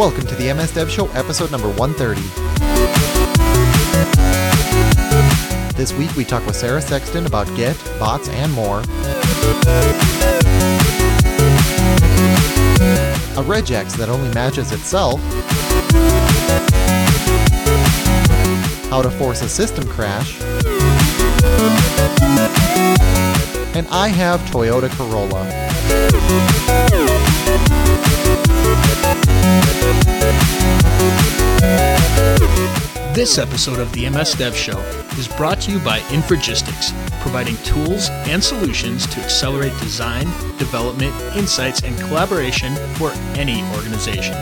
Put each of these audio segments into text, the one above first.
Welcome to the MS Dev Show, episode number 130. This week we talk with Sarah Sexton about Git, bots, and more. A regex that only matches itself. How to force a system crash. And I have Toyota Corolla. This episode of the MS Dev Show is brought to you by Infragistics, providing tools and solutions to accelerate design, development, insights, and collaboration for any organization.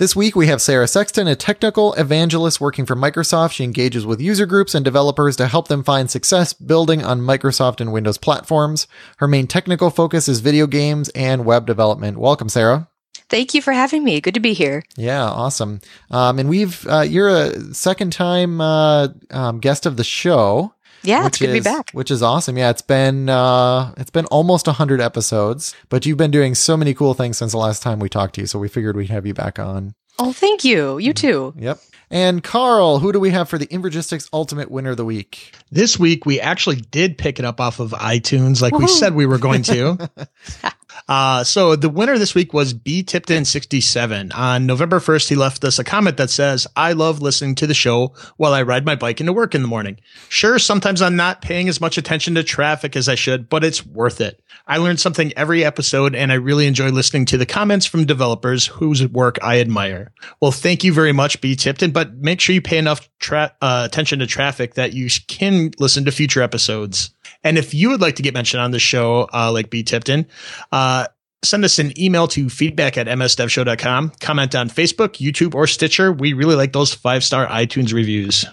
This week we have Sarah Sexton, a technical evangelist working for Microsoft. She engages with user groups and developers to help them find success building on Microsoft and Windows platforms. Her main technical focus is video games and web development. Welcome, Sarah. Thank you for having me. Good to be here. Yeah, awesome. Um, and we've uh, you're a second time uh, um, guest of the show. Yeah, it's good is, to be back. Which is awesome. Yeah, it's been uh, it's been almost hundred episodes, but you've been doing so many cool things since the last time we talked to you. So we figured we'd have you back on. Oh, thank you. You too. Yep. And Carl, who do we have for the Infragistics Ultimate Winner of the Week? This week we actually did pick it up off of iTunes, like Woo-hoo. we said we were going to. Uh, so the winner this week was B Tipton 67. On November 1st, he left us a comment that says, I love listening to the show while I ride my bike into work in the morning. Sure, sometimes I'm not paying as much attention to traffic as I should, but it's worth it. I learned something every episode and I really enjoy listening to the comments from developers whose work I admire. Well, thank you very much, B Tipton, but make sure you pay enough tra- uh, attention to traffic that you can listen to future episodes. And if you would like to get mentioned on the show, uh, like B Tipton, uh, send us an email to feedback at msdevshow.com. Comment on Facebook, YouTube, or Stitcher. We really like those five star iTunes reviews.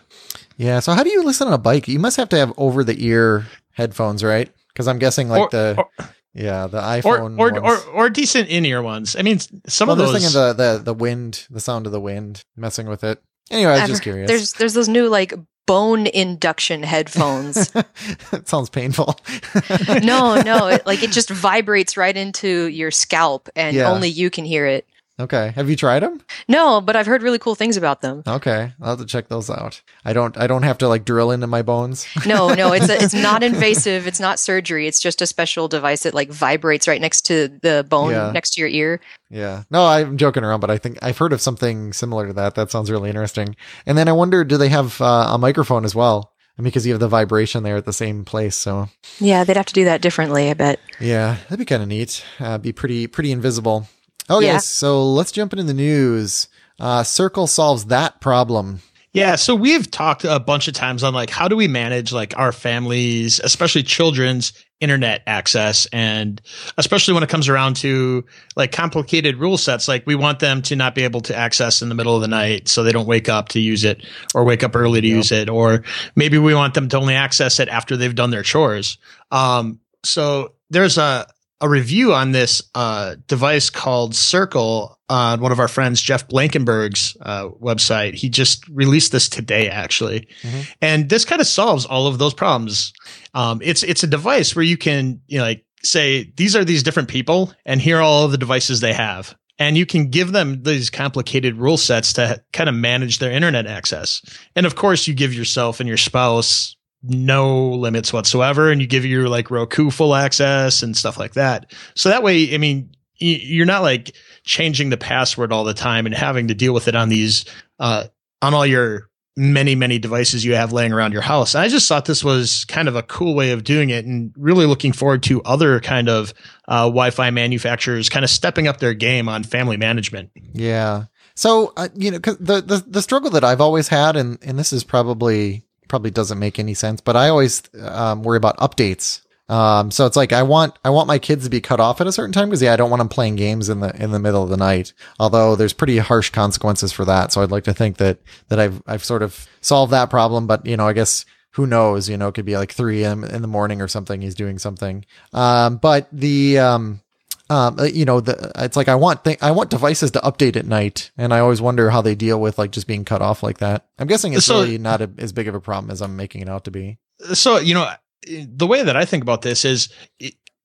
Yeah. So how do you listen on a bike? You must have to have over the ear headphones, right? Because I'm guessing like or, the. Or, yeah, the iPhone or or, or, or decent in ear ones. I mean, some well, of those. thinking the, the the wind, the sound of the wind, messing with it. Anyway, I was I've, just curious. There's there's those new like bone induction headphones. it sounds painful. no, no, it, like it just vibrates right into your scalp, and yeah. only you can hear it. Okay. Have you tried them? No, but I've heard really cool things about them. Okay. I'll have to check those out. I don't I don't have to like drill into my bones. no, no, it's a, it's not invasive. It's not surgery. It's just a special device that like vibrates right next to the bone yeah. next to your ear. Yeah. No, I'm joking around, but I think I've heard of something similar to that. That sounds really interesting. And then I wonder do they have uh, a microphone as well? I mean, because you have the vibration there at the same place. So yeah, they'd have to do that differently. I bet. Yeah, that'd be kind of neat. Uh, be pretty pretty invisible. Okay, yeah. so let's jump into the news. Uh, Circle solves that problem. Yeah, so we've talked a bunch of times on like how do we manage like our families, especially children's internet access and especially when it comes around to like complicated rule sets like we want them to not be able to access in the middle of the night so they don't wake up to use it or wake up early to yep. use it or maybe we want them to only access it after they've done their chores. Um so there's a a review on this uh, device called Circle on one of our friends, Jeff Blankenburg's uh, website. He just released this today, actually, mm-hmm. and this kind of solves all of those problems. Um, it's it's a device where you can you know, like say these are these different people, and here are all of the devices they have. And you can give them these complicated rule sets to kind of manage their internet access. And of course, you give yourself and your spouse no limits whatsoever and you give your like Roku full access and stuff like that. So that way, I mean, you're not like changing the password all the time and having to deal with it on these, uh, on all your many, many devices you have laying around your house. And I just thought this was kind of a cool way of doing it and really looking forward to other kind of, uh, Wi-Fi manufacturers kind of stepping up their game on family management. Yeah. So, uh, you know, the, the, the struggle that I've always had, and, and this is probably probably doesn't make any sense, but I always um, worry about updates. Um, so it's like I want I want my kids to be cut off at a certain time because yeah, I don't want them playing games in the in the middle of the night. Although there's pretty harsh consequences for that. So I'd like to think that that I've I've sort of solved that problem. But you know, I guess who knows? You know, it could be like three in, in the morning or something. He's doing something. Um, but the um, um, uh, you know, the, it's like I want th- I want devices to update at night, and I always wonder how they deal with like just being cut off like that. I'm guessing it's so, really not a, as big of a problem as I'm making it out to be. So you know, the way that I think about this is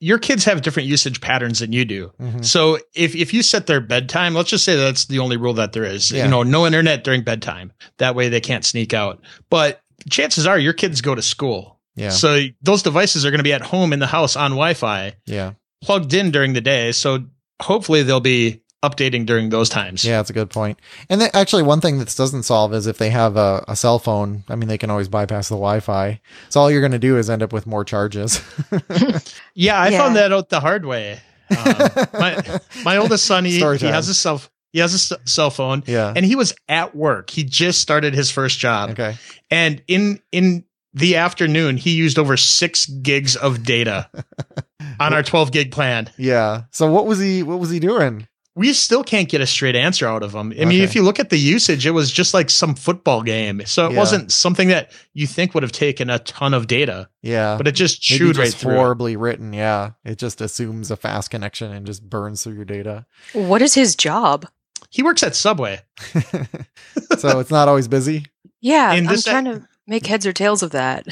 your kids have different usage patterns than you do. Mm-hmm. So if, if you set their bedtime, let's just say that's the only rule that there is, yeah. you know, no internet during bedtime. That way they can't sneak out. But chances are your kids go to school. Yeah. So those devices are going to be at home in the house on Wi-Fi. Yeah. Plugged in during the day. So hopefully they'll be updating during those times. Yeah, that's a good point. And then actually, one thing that doesn't solve is if they have a, a cell phone. I mean, they can always bypass the Wi-Fi. So all you're going to do is end up with more charges. yeah, I yeah. found that out the hard way. Um, my my oldest son, he, he has a cell he has a cell phone. Yeah, and he was at work. He just started his first job. Okay, and in in the afternoon, he used over six gigs of data on our 12 gig plan. Yeah. So what was he? What was he doing? we still can't get a straight answer out of him. I okay. mean, if you look at the usage, it was just like some football game. So it yeah. wasn't something that you think would have taken a ton of data. Yeah. But it just chewed right through. Horribly written. Yeah. It just assumes a fast connection and just burns through your data. What is his job? He works at Subway. so it's not always busy. Yeah. I'm trying to make heads or tails of that.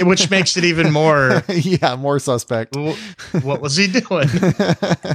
Which makes it even more. yeah, more suspect. What was he doing?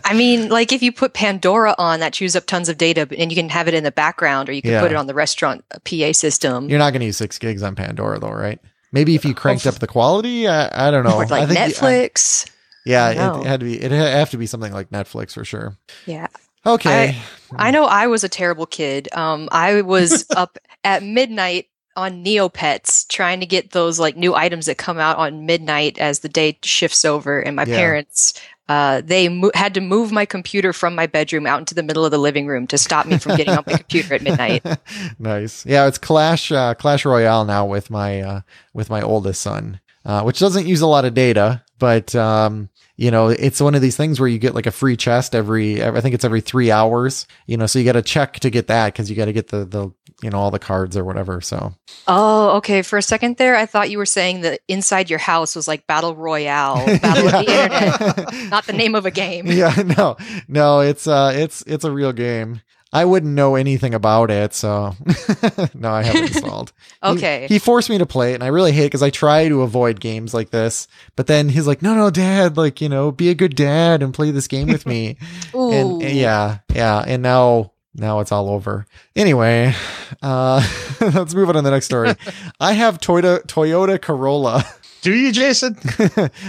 I mean, like if you put Pandora on, that chews up tons of data, and you can have it in the background, or you can yeah. put it on the restaurant uh, PA system. You're not going to use six gigs on Pandora, though, right? Maybe if you cranked up the quality, I, I don't know. Or like Netflix. You, I, yeah, it, it, had to be. It have to be something like Netflix for sure. Yeah. Okay. I, I know I was a terrible kid. Um, I was up at midnight on Neopets trying to get those like new items that come out on midnight as the day shifts over. And my yeah. parents, uh, they mo- had to move my computer from my bedroom out into the middle of the living room to stop me from getting on my computer at midnight. nice. Yeah, it's Clash uh, Clash Royale now with my uh, with my oldest son, uh, which doesn't use a lot of data, but um, you know, it's one of these things where you get like a free chest every, I think it's every three hours, you know, so you got to check to get that because you got to get the, the, you know, all the cards or whatever. So, oh, okay. For a second there, I thought you were saying that inside your house was like Battle Royale, Battle of the Internet, not the name of a game. Yeah, no, no, it's, uh, it's, it's a real game. I wouldn't know anything about it, so no, I haven't installed. okay. He, he, forced me to play it, and I really hate it because I try to avoid games like this. But then he's like, "No, no, Dad, like you know, be a good dad and play this game with me." and, and yeah, yeah, and now now it's all over. Anyway, uh, let's move on to the next story. I have Toyota Toyota Corolla. Do you, Jason?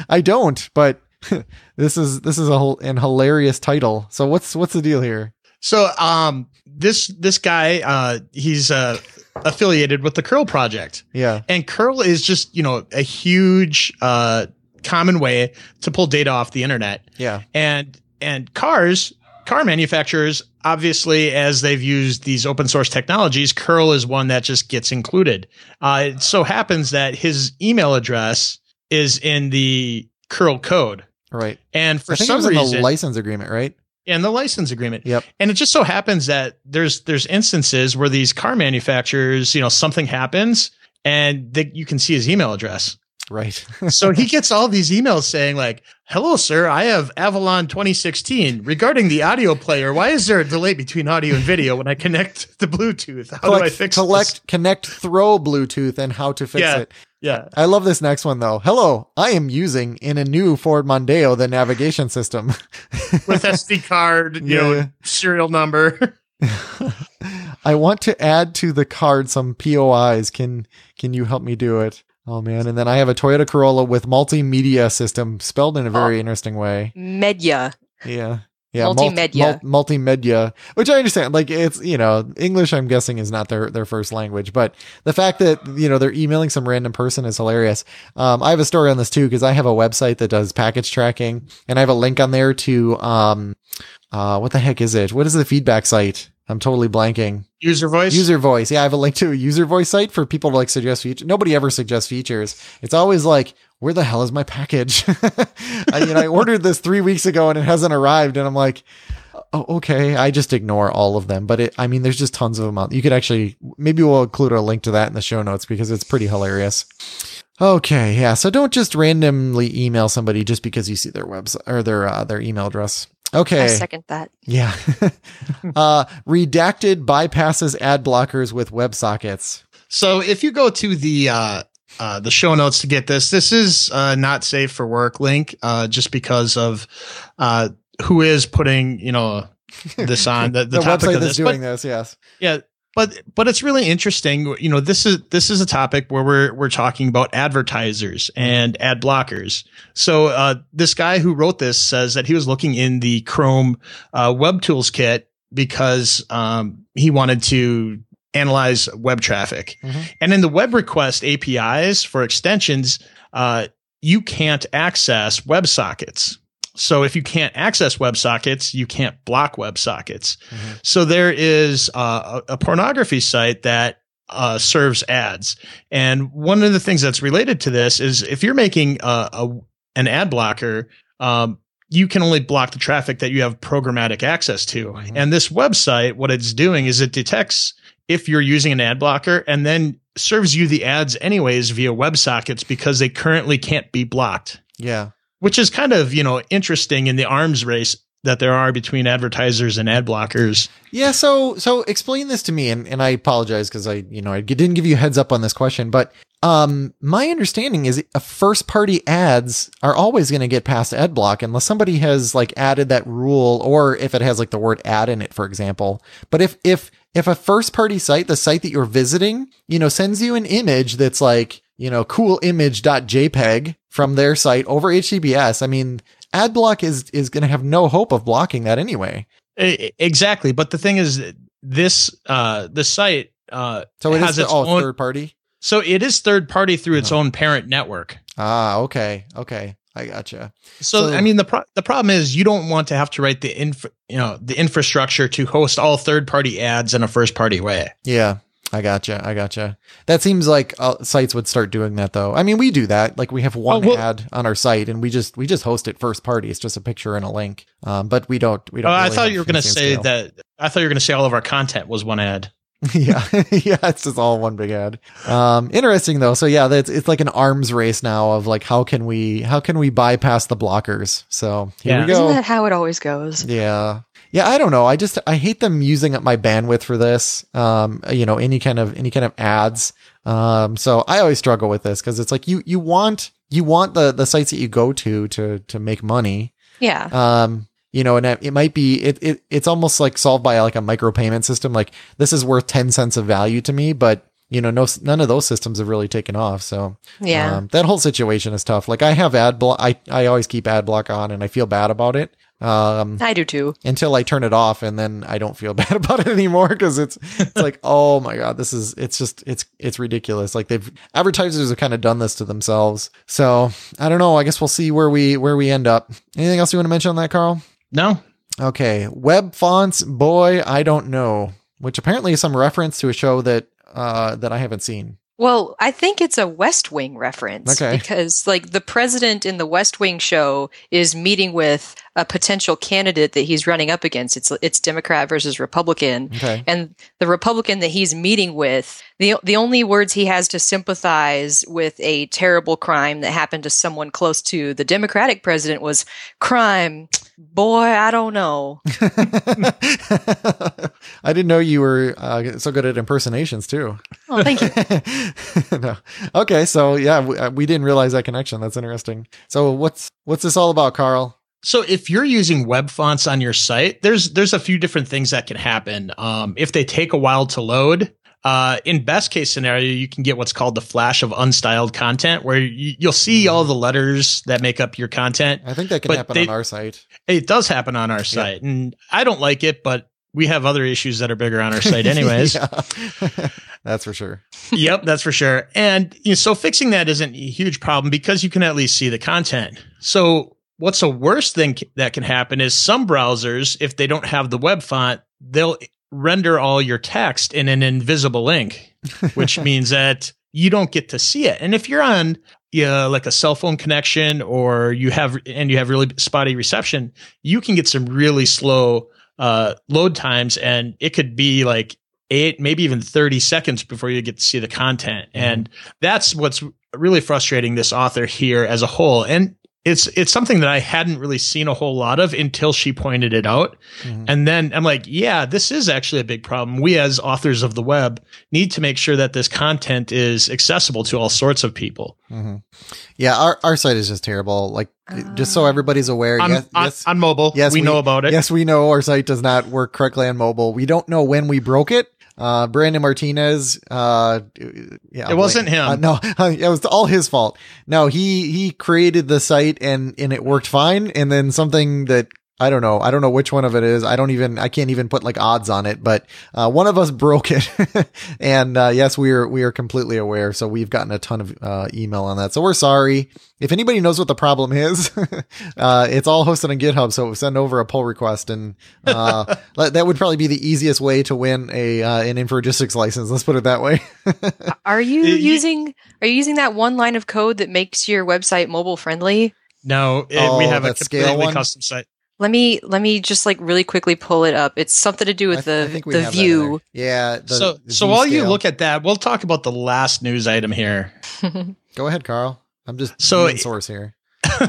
I don't, but this is this is a an hilarious title. So what's what's the deal here? So um this this guy uh he's uh affiliated with the Curl project. Yeah. And Curl is just, you know, a huge uh common way to pull data off the internet. Yeah. And and cars car manufacturers obviously as they've used these open source technologies curl is one that just gets included uh, it so happens that his email address is in the curl code right and for I think some reason in the license agreement right and the license agreement. Yep. And it just so happens that there's there's instances where these car manufacturers, you know, something happens and they, you can see his email address. Right. so he gets all these emails saying like, "Hello, sir. I have Avalon 2016 regarding the audio player. Why is there a delay between audio and video when I connect the Bluetooth? How collect, do I fix collect, this? Connect, throw Bluetooth, and how to fix yeah. it." Yeah. I love this next one though. Hello, I am using in a new Ford Mondeo the navigation system with SD card, you yeah. know, serial number. I want to add to the card some POIs. Can can you help me do it? Oh man, and then I have a Toyota Corolla with multimedia system spelled in a very oh, interesting way. Media. Yeah yeah, multimedia, mul- multimedia, which I understand. Like it's you know English, I'm guessing is not their their first language, but the fact that you know they're emailing some random person is hilarious. Um, I have a story on this too because I have a website that does package tracking, and I have a link on there to um, uh, what the heck is it? What is the feedback site? I'm totally blanking. User voice. User voice. Yeah, I have a link to a user voice site for people to like suggest features. Nobody ever suggests features. It's always like, where the hell is my package? I, you know, I ordered this three weeks ago and it hasn't arrived, and I'm like, oh, okay. I just ignore all of them. But it, I mean, there's just tons of them out. You could actually, maybe we'll include a link to that in the show notes because it's pretty hilarious. Okay, yeah. So don't just randomly email somebody just because you see their website or their uh, their email address. Okay. I second that. Yeah. uh, redacted bypasses ad blockers with WebSockets. So if you go to the uh, uh, the show notes to get this. This is uh, not safe for work link, uh, just because of uh, who is putting you know this on the, the, the topic website of that's this. doing But this. Yes. yeah, but but it's really interesting. You know, this is this is a topic where we're we're talking about advertisers and ad blockers. So uh, this guy who wrote this says that he was looking in the Chrome uh, Web Tools kit because um, he wanted to analyze web traffic, Mhm. and in the web request APIs for extensions, uh, you can't access WebSockets. So if you can't access WebSockets, you can't block WebSockets. Mhm. So there is uh, a, a pornography site that uh, serves ads, and one of the things that's related to this is if you're making a, a an ad blocker, um, you can only block the traffic that you have programmatic access to. Mhm. And this website, what it's doing is it detects if you're using an ad blocker and then serves you the ads anyways via WebSockets because they currently can't be blocked Yeah. which is kind of you know interesting in the arms race that there are between advertisers and ad blockers. Yeah, so so explain this to me, and, and I apologize because I you know I didn't give you a heads up on this question, but um my understanding is a first party ads are always going to get past ad block unless somebody has like added that rule, or if it has like the word ad in it, for example. But if if if a first party site, the site that you're visiting, you know, sends you an image that's like you know cool image.jpg from their site over HTTPS, I mean. Ad block is is going to have no hope of blocking that anyway. Exactly, but the thing is, this uh, the site uh, So it has the, its oh, own. third party. so it is third party through its Oh. own parent network. Ah, okay, okay, I gotcha. So, So- I mean the pro- the problem is you don't want to have to write the inf- you know the infrastructure to host all third party ads in a first party way. Yeah, I gotcha, I gotcha. That seems like uh, sites would start doing that though. I mean, we do that. Like we have one Oh, well- ad on our site, and we just we just host it first party. It's just a picture and a link. Um, but we don't we Oh, don't. I really thought you were going to say scale. that. I thought you were going to say all of our content was one ad. yeah, yeah, it's just all one big ad. Um, interesting though. So yeah, that's it's like an arms race now of like how can we how can we bypass the blockers? So here Yeah. we Isn't that how it always goes? Yeah. Yeah, I don't know. I just I hate them using up my bandwidth for this. Um, you know, any kind of any kind of ads. Um, so I always struggle with this because it's like you you want you want the the sites that you go to to to make money. Yeah. Um, you know, and it might be it, it it's almost like solved by like a micropayment system. Like this is worth ten cents of value to me, but you know, no none of those systems have really taken off. So Yeah. um, that whole situation is tough. Like I have ad block. I I always keep ad block on, and I feel bad about it. Um, I do too. until I turn it off and then I don't feel bad about it anymore because it's it's like oh my god this is it's just it's it's ridiculous like they've advertisers have kind of done this to themselves so I don't know I guess we'll see where we where we end up anything else you want to mention on that Carl No, okay. Web fonts boy I don't know. Which apparently is some reference to a show that uh that I haven't seen. Well, I think it's a West Wing reference Okay. because, like, the president in the West Wing show is meeting with a potential candidate that he's running up against. It's it's Democrat versus Republican, okay and the Republican that he's meeting with, the the only words he has to sympathize with a terrible crime that happened to someone close to the Democratic president was crime. Boy, I don't know. I didn't know you were uh, so good at impersonations too. Oh, thank you. no. Okay, so yeah, we, uh, we didn't realize that connection. That's interesting. So what's what's this all about, Carl? So if you're using web fonts on your site, there's there's a few different things that can happen. Um, if they take a while to load, uh, in best case scenario, you can get what's called the flash of unstyled content, where you, you'll see all the letters that make up your content. I think that can happen they- on our site. It does happen on our site, and I don't like it, but we have other issues that are bigger on our site, anyways. That's for sure. yep, that's for sure. And you know, so fixing that isn't a huge problem because you can at least see the content. So what's a worst thing that can happen is some browsers, if they don't have the web font, they'll render all your text in an invisible ink, which means that you don't get to see it. And if you're on yeah, like a cell phone connection or you have and you have really spotty reception, you can get some really slow uh, load times and it could be like eight, maybe even 30 seconds before you get to see the content. And that's what's really frustrating this author here as a whole. And it's it's something that I hadn't really seen a whole lot of until she pointed it out. Mm-hmm. And then I'm like, yeah, this is actually a big problem. We as authors of the web need to make sure that this content is accessible to all sorts of people. Mm-hmm. Yeah, our, our site is just terrible. Like just so everybody's aware, on, yes, on, yes, on mobile, yes, we, we, know about it. Yes, we know our site does not work correctly on mobile. We don't know when we broke it. Uh, Brandon Martinez, uh, yeah, it wasn't him. Uh, no, it was all his fault. No, he, he created the site and, and it worked fine. And then something that I don't know. I don't know which one of it is. I don't even, I can't even put like odds on it, but, uh, one of us broke it. and, uh, yes, we are, we are completely aware. So we've gotten a ton of, uh, email on that. So we're sorry. If anybody knows what the problem is, uh, it's all hosted on GitHub. So send over a pull request and, uh, that would probably be the easiest way to win a, uh, an Infragistics license. Let's put it that way. are you using, are you using that one line of code that makes your website mobile friendly? No, it, oh, we have a completely custom site. Let me let me just like really quickly pull it up. It's something to do with the the view. Yeah. The, so the so while scale. you look at that, we'll talk about the last news item here. Go ahead, Carl. I'm just so source here.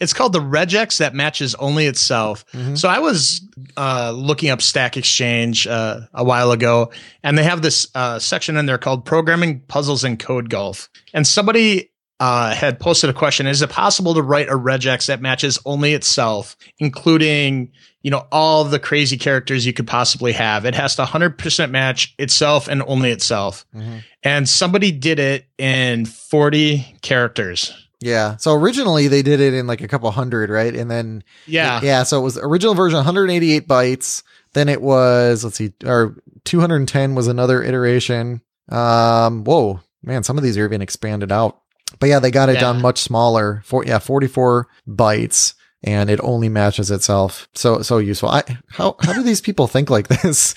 it's called the regex that matches only itself. Mm-hmm. So I was uh, looking up Stack Exchange uh, a while ago, and they have this uh, section in there called "Programming Puzzles and Code Golf." And somebody uh, had posted a question: Is it possible to write a regex that matches only itself, including you know all the crazy characters you could possibly have? It has to 100% match itself and only itself. Mm-hmm. And somebody did it in 40 characters. Yeah. So originally they did it in like a couple hundred, right? And then yeah, it, yeah. So it was original version 188 bytes. Then it was let's see, or 210 was another iteration. Um, whoa, man, some of these are even expanded out. But yeah, they got it yeah. down much smaller. For yeah, 44 bytes and it only matches itself. So so useful. I how how do these people think like this?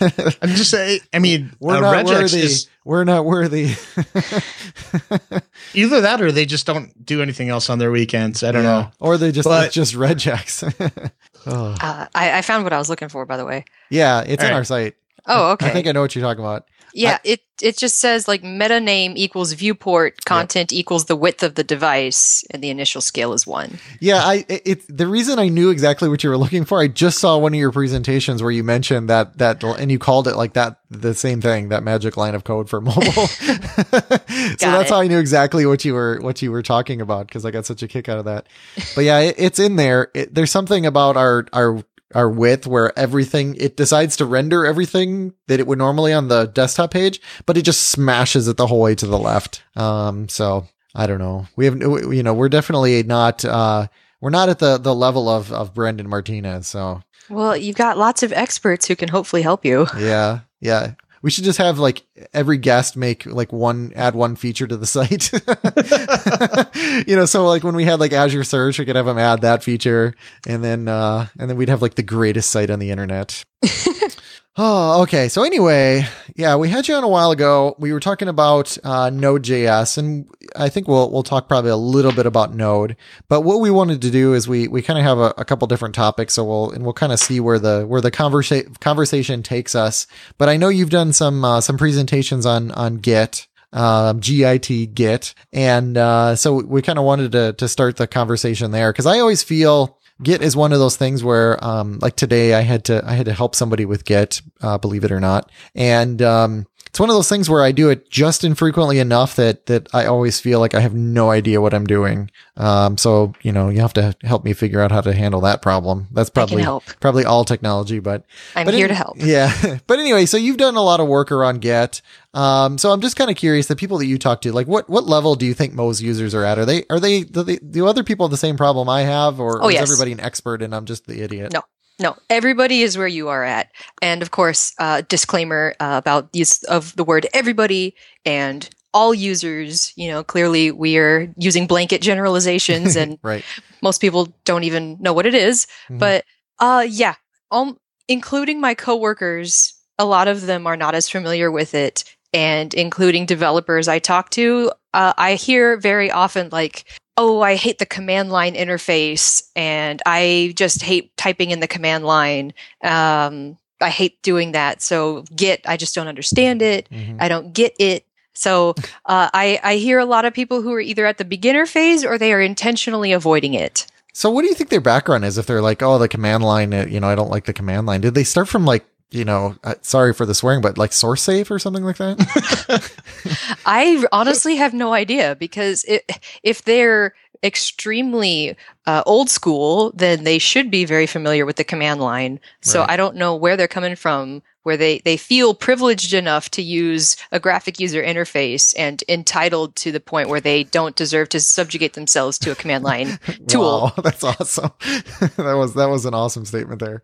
I'm just saying. I mean, we're not worthy. Is, we're not worthy. either that, or they just don't do anything else on their weekends. I don't yeah. know, or they just but, just regex. oh. uh, I, I found what I was looking for, by the way. Yeah, it's All in right. our site. Oh, okay. I think I know what you're talking about. Yeah, I, it it just says like meta name equals viewport content yep. equals the width of the device, and the initial scale is one. Yeah, I it the reason I knew exactly what you were looking for. I just saw one of your presentations where you mentioned that that and you called it like that the same thing that magic line of code for mobile. so that's it. how I knew exactly what you were what you were talking about because I got such a kick out of that. But yeah, it, it's in there. It, there's something about our our our width where everything it decides to render everything that it would normally on the desktop page, but it just smashes it the whole way to the left. Um, so I don't know. We have, you know, we're definitely not, uh, we're not at the, the level of, of Brendan Martinez. So, well, you've got lots of experts who can hopefully help you. Yeah. Yeah. We should just have like every guest make like one add one feature to the site. you know, so like when we had like Azure Search, we could have them add that feature, and then uh and then we'd have like the greatest site on the internet. Oh, okay. So anyway, yeah, we had you on a while ago. We were talking about uh, Node.js, and I think we'll we'll talk probably a little bit about Node. But what we wanted to do is we we kind of have a, a, couple different topics, so we'll and we'll kind of see where the where the conversation conversation takes us. But I know you've done some uh, some presentations on on Git. Um, GIT Git. And, uh, so we kind of wanted to, to start the conversation there. Cause I always feel Git is one of those things where, um, like today I had to, I had to help somebody with Git, uh, believe it or not. And, um, it's one of those things where I do it just infrequently enough that, that I always feel like I have no idea what I'm doing. Um, so, you know, you have to help me figure out how to handle that problem. That's probably, probably all technology, but I'm but here to help. Yeah. but anyway, so you've done a lot of work around Git. Um, so I'm just kind of curious, the people that you talk to, like what, what level do you think most users are at? Are they, are they, do, they, do other people have the same problem I have or, oh, or yes. is everybody an expert and I'm just the idiot? No, no, everybody is where you are at. And of course, uh, disclaimer uh, about use of the word everybody and all users. You know, clearly we are using blanket generalizations, and right. most people don't even know what it is. Mm-hmm. But uh, yeah, um, including my coworkers, a lot of them are not as familiar with it. And including developers I talk to, uh, I hear very often like, oh, I hate the command line interface and I just hate typing in the command line. Um, I hate doing that. So Git, I just don't understand it. Mm-hmm. I don't get it. So uh, I, I hear a lot of people who are either at the beginner phase or they are intentionally avoiding it. So what do you think their background is? If they're like, oh, the command line, uh, you know, I don't like the command line. Did they start from like, you know, uh, sorry for the swearing, but like source safe or something like that? I honestly have no idea because it, if they're extremely uh, old school, then they should be very familiar with the command line. So Right. I don't know where they're coming from, where they, they feel privileged enough to use a graphic user interface and entitled to the point where they don't deserve to subjugate themselves to a command line tool. Wow, that's awesome. that was that was an awesome statement there.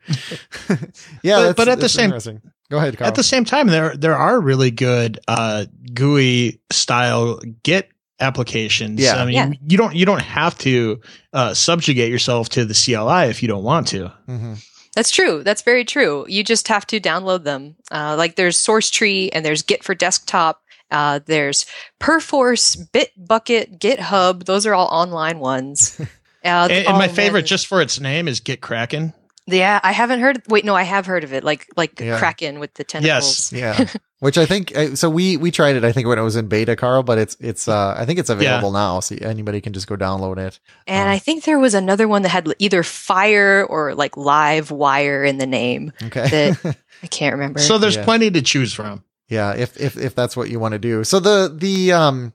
yeah, But- that's, but at the same- interesting. Go ahead, Carl. At the same time, there there are really good uh, GUI style Git applications. Yeah. I mean, Yeah. you don't you don't have to uh, subjugate yourself to the CLI if you don't want to. hmm That's true. That's very true. You just have to download them. Uh, like there's Source Tree and there's Git for desktop. Uh, there's Perforce, Bitbucket, GitHub. Those are all online ones. Uh, And, and oh, my man. favorite, just for its name, is Git Kraken. Yeah, I haven't heard. Wait, no, I have heard of it. Like like Yeah. Kraken with the tentacles. Yes, Yeah, which I think uh, so. We we tried it. I think when it was in beta, Carl, but it's it's. uh I think it's available now, so anybody can just go download it. And Oh. I think there was another one that had either Fire or like Live Wire in the name. Okay. That- I can't remember. So there's Yeah. plenty to choose from. Yeah, if if if that's what you want to do. So the the um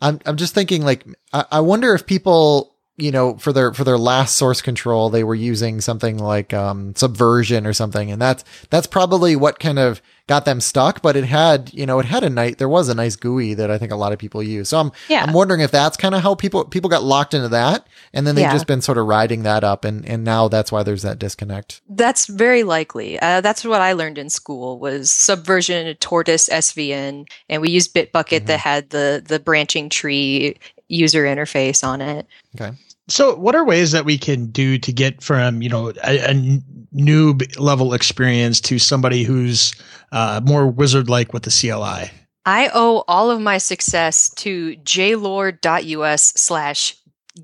I'm I'm just thinking like I, I wonder if people you know for their for their last source control they were using something like um subversion or something and that's that's probably what kind of got them stuck but it had you know it had a nice there was a nice GUI that I think a lot of people use. So I'm yeah. I'm wondering if that's kind of how people people got locked into that and then they've Yeah. just been sort of riding that up and and now that's why there's that disconnect. That's very likely. Uh, that's what I learned in school was Subversion, Tortoise, SVN, and we used Bitbucket that had the the branching tree user interface on it. Okay. So, what are ways that we can do to get from you know a noob level experience to somebody who's uh, more wizard like with the CLI? I owe all of my success to jlord.us slash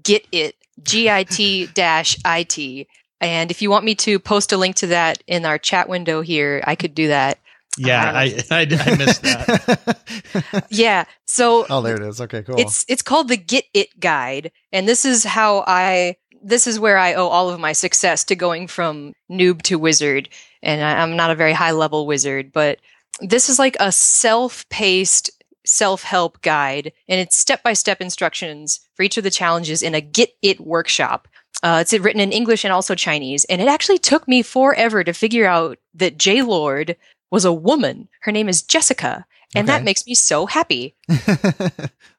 git it, G-I-T dash I-T. And if you want me to post a link to that in our chat window here, I could do that. Yeah, I, I, I missed that. Yeah. So oh, there it is. Okay, cool. It's it's called the Git It Guide, and this is how I this is where I owe all of my success to going from noob to wizard. And I, I'm not a very high level wizard, but this is like a self paced self help guide, and it's step by step instructions for each of the challenges in a Git It workshop. Uh, it's written in English and also Chinese, and it actually took me forever to figure out that J Lord was a woman. Her name is Jessica, and that makes me so happy.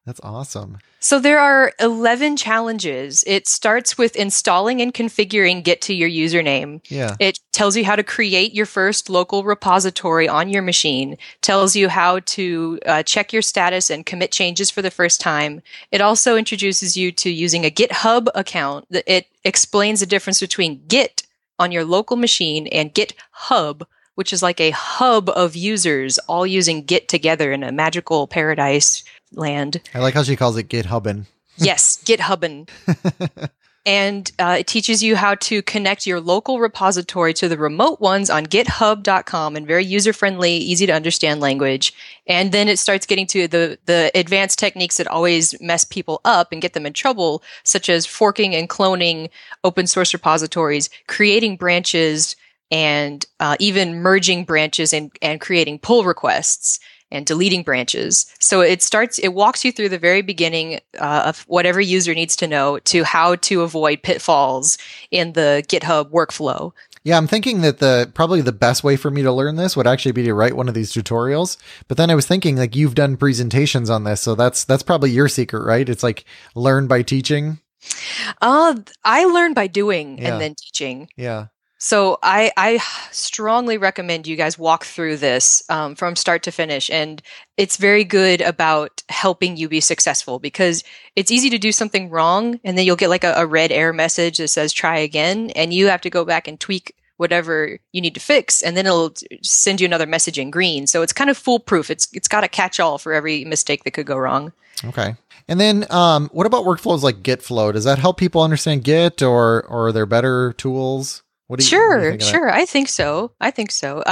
That's awesome. So there are 11 challenges. It starts with installing and configuring Git to your username. Yeah. It tells you how to create your first local repository on your machine, tells you how to uh, check your status and commit changes for the first time. It also introduces you to using a GitHub account. It explains the difference between Git on your local machine and GitHub, which is like a hub of users all using Git together in a magical paradise land. I like how she calls it GitHubbing. Yes, GitHubbin. and uh, it teaches you how to connect your local repository to the remote ones on github.com in very user friendly, easy to understand language. And then it starts getting to the, the advanced techniques that always mess people up and get them in trouble, such as forking and cloning open source repositories, creating branches, and uh, even merging branches and, and creating pull requests and deleting branches. So it starts, it walks you through the very beginning uh, of whatever user needs to know to how to avoid pitfalls in the GitHub workflow. Yeah, I'm thinking that the probably the best way for me to learn this would actually be to write one of these tutorials. But then I was thinking like you've done presentations on this, so that's that's probably your secret, right? It's like learn by teaching. Uh, I learn by doing Yeah. and then teaching. Yeah. So I, I strongly recommend you guys walk through this um, from start to finish, and it's very good about helping you be successful because it's easy to do something wrong, and then you'll get like a, a red error message that says "try again," and you have to go back and tweak whatever you need to fix, and then it'll send you another message in green. So it's kind of foolproof. It's it's got a catch all for every mistake that could go wrong. Okay. And then um what about workflows like Gitflow? Does that help people understand Git or or are there better tools? What do you what do you Sure, think of that? sure. I think so. I think so. Uh,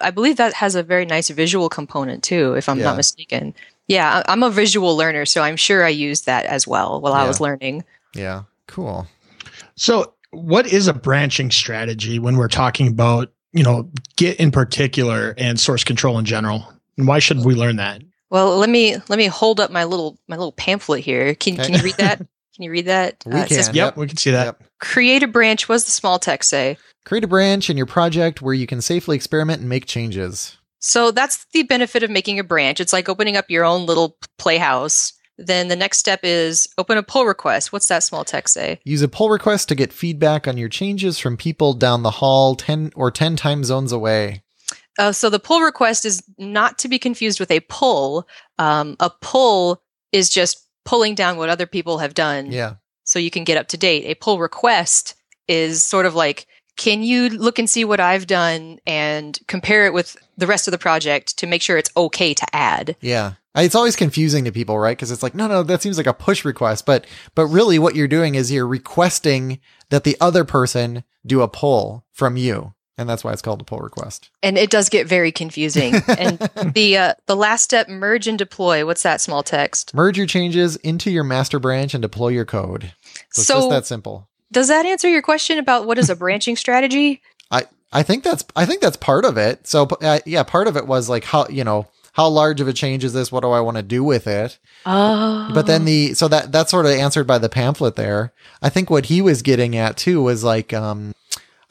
I I believe that has a very nice visual component too, if I'm Yeah. not mistaken. Yeah, I- I'm a visual learner, so I'm sure I used that as well while I was learning. Yeah. Cool. So, what is a branching strategy when we're talking about, you know, Git in particular and source control in general? And why should we learn that? Well, let me let me hold up my little my little pamphlet here. Can can you read that? Can you read that? We it says, can. Yep, Yep. we can see that. Yep. Create a branch. What does the small text say? Create a branch in your project where you can safely experiment and make changes. So that's the benefit of making a branch. It's like opening up your own little playhouse. Then the next step is open a pull request. What's that small text say? Use a pull request to get feedback on your changes from people down the hall 10 or 10 time zones away. Uh, so the pull request is not to be confused with a pull. Um, a pull is just pulling down what other people have done Yeah. So you can get up to date. A pull request is sort of like, can you look and see what I've done and compare it with the rest of the project to make sure it's okay to add? Yeah. It's always confusing to people, right? Because it's like, no, no, that seems like a push request, but but really, what you're doing is you're requesting that the other person do a pull from you, and that's why it's called a pull request. And it does get very confusing. and the uh, the last step, merge and deploy. What's that small text? Merge your changes into your master branch and deploy your code. So, it's just that simple. Does that answer your question about what is a branching strategy? I I think that's I think that's part of it. So uh, yeah, part of it was like how you know how large of a change is this? What do I want to do with it? Oh, But then the so that that's sort of answered by the pamphlet there. I think what he was getting at too was like um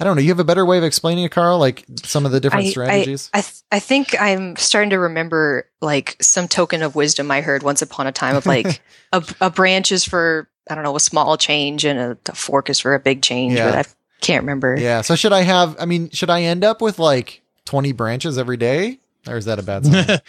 I don't know. You have a better way of explaining it, Carl? Like some of the different I- strategies. I th- I think I'm starting to remember like some token of wisdom I heard once upon a time of like a, a branch is for I don't know a small change and a, a fork is for a big change. Yeah. But I can't remember. yeah. So should I have? I mean, should I end up with like twenty branches every day, or is that a bad sign?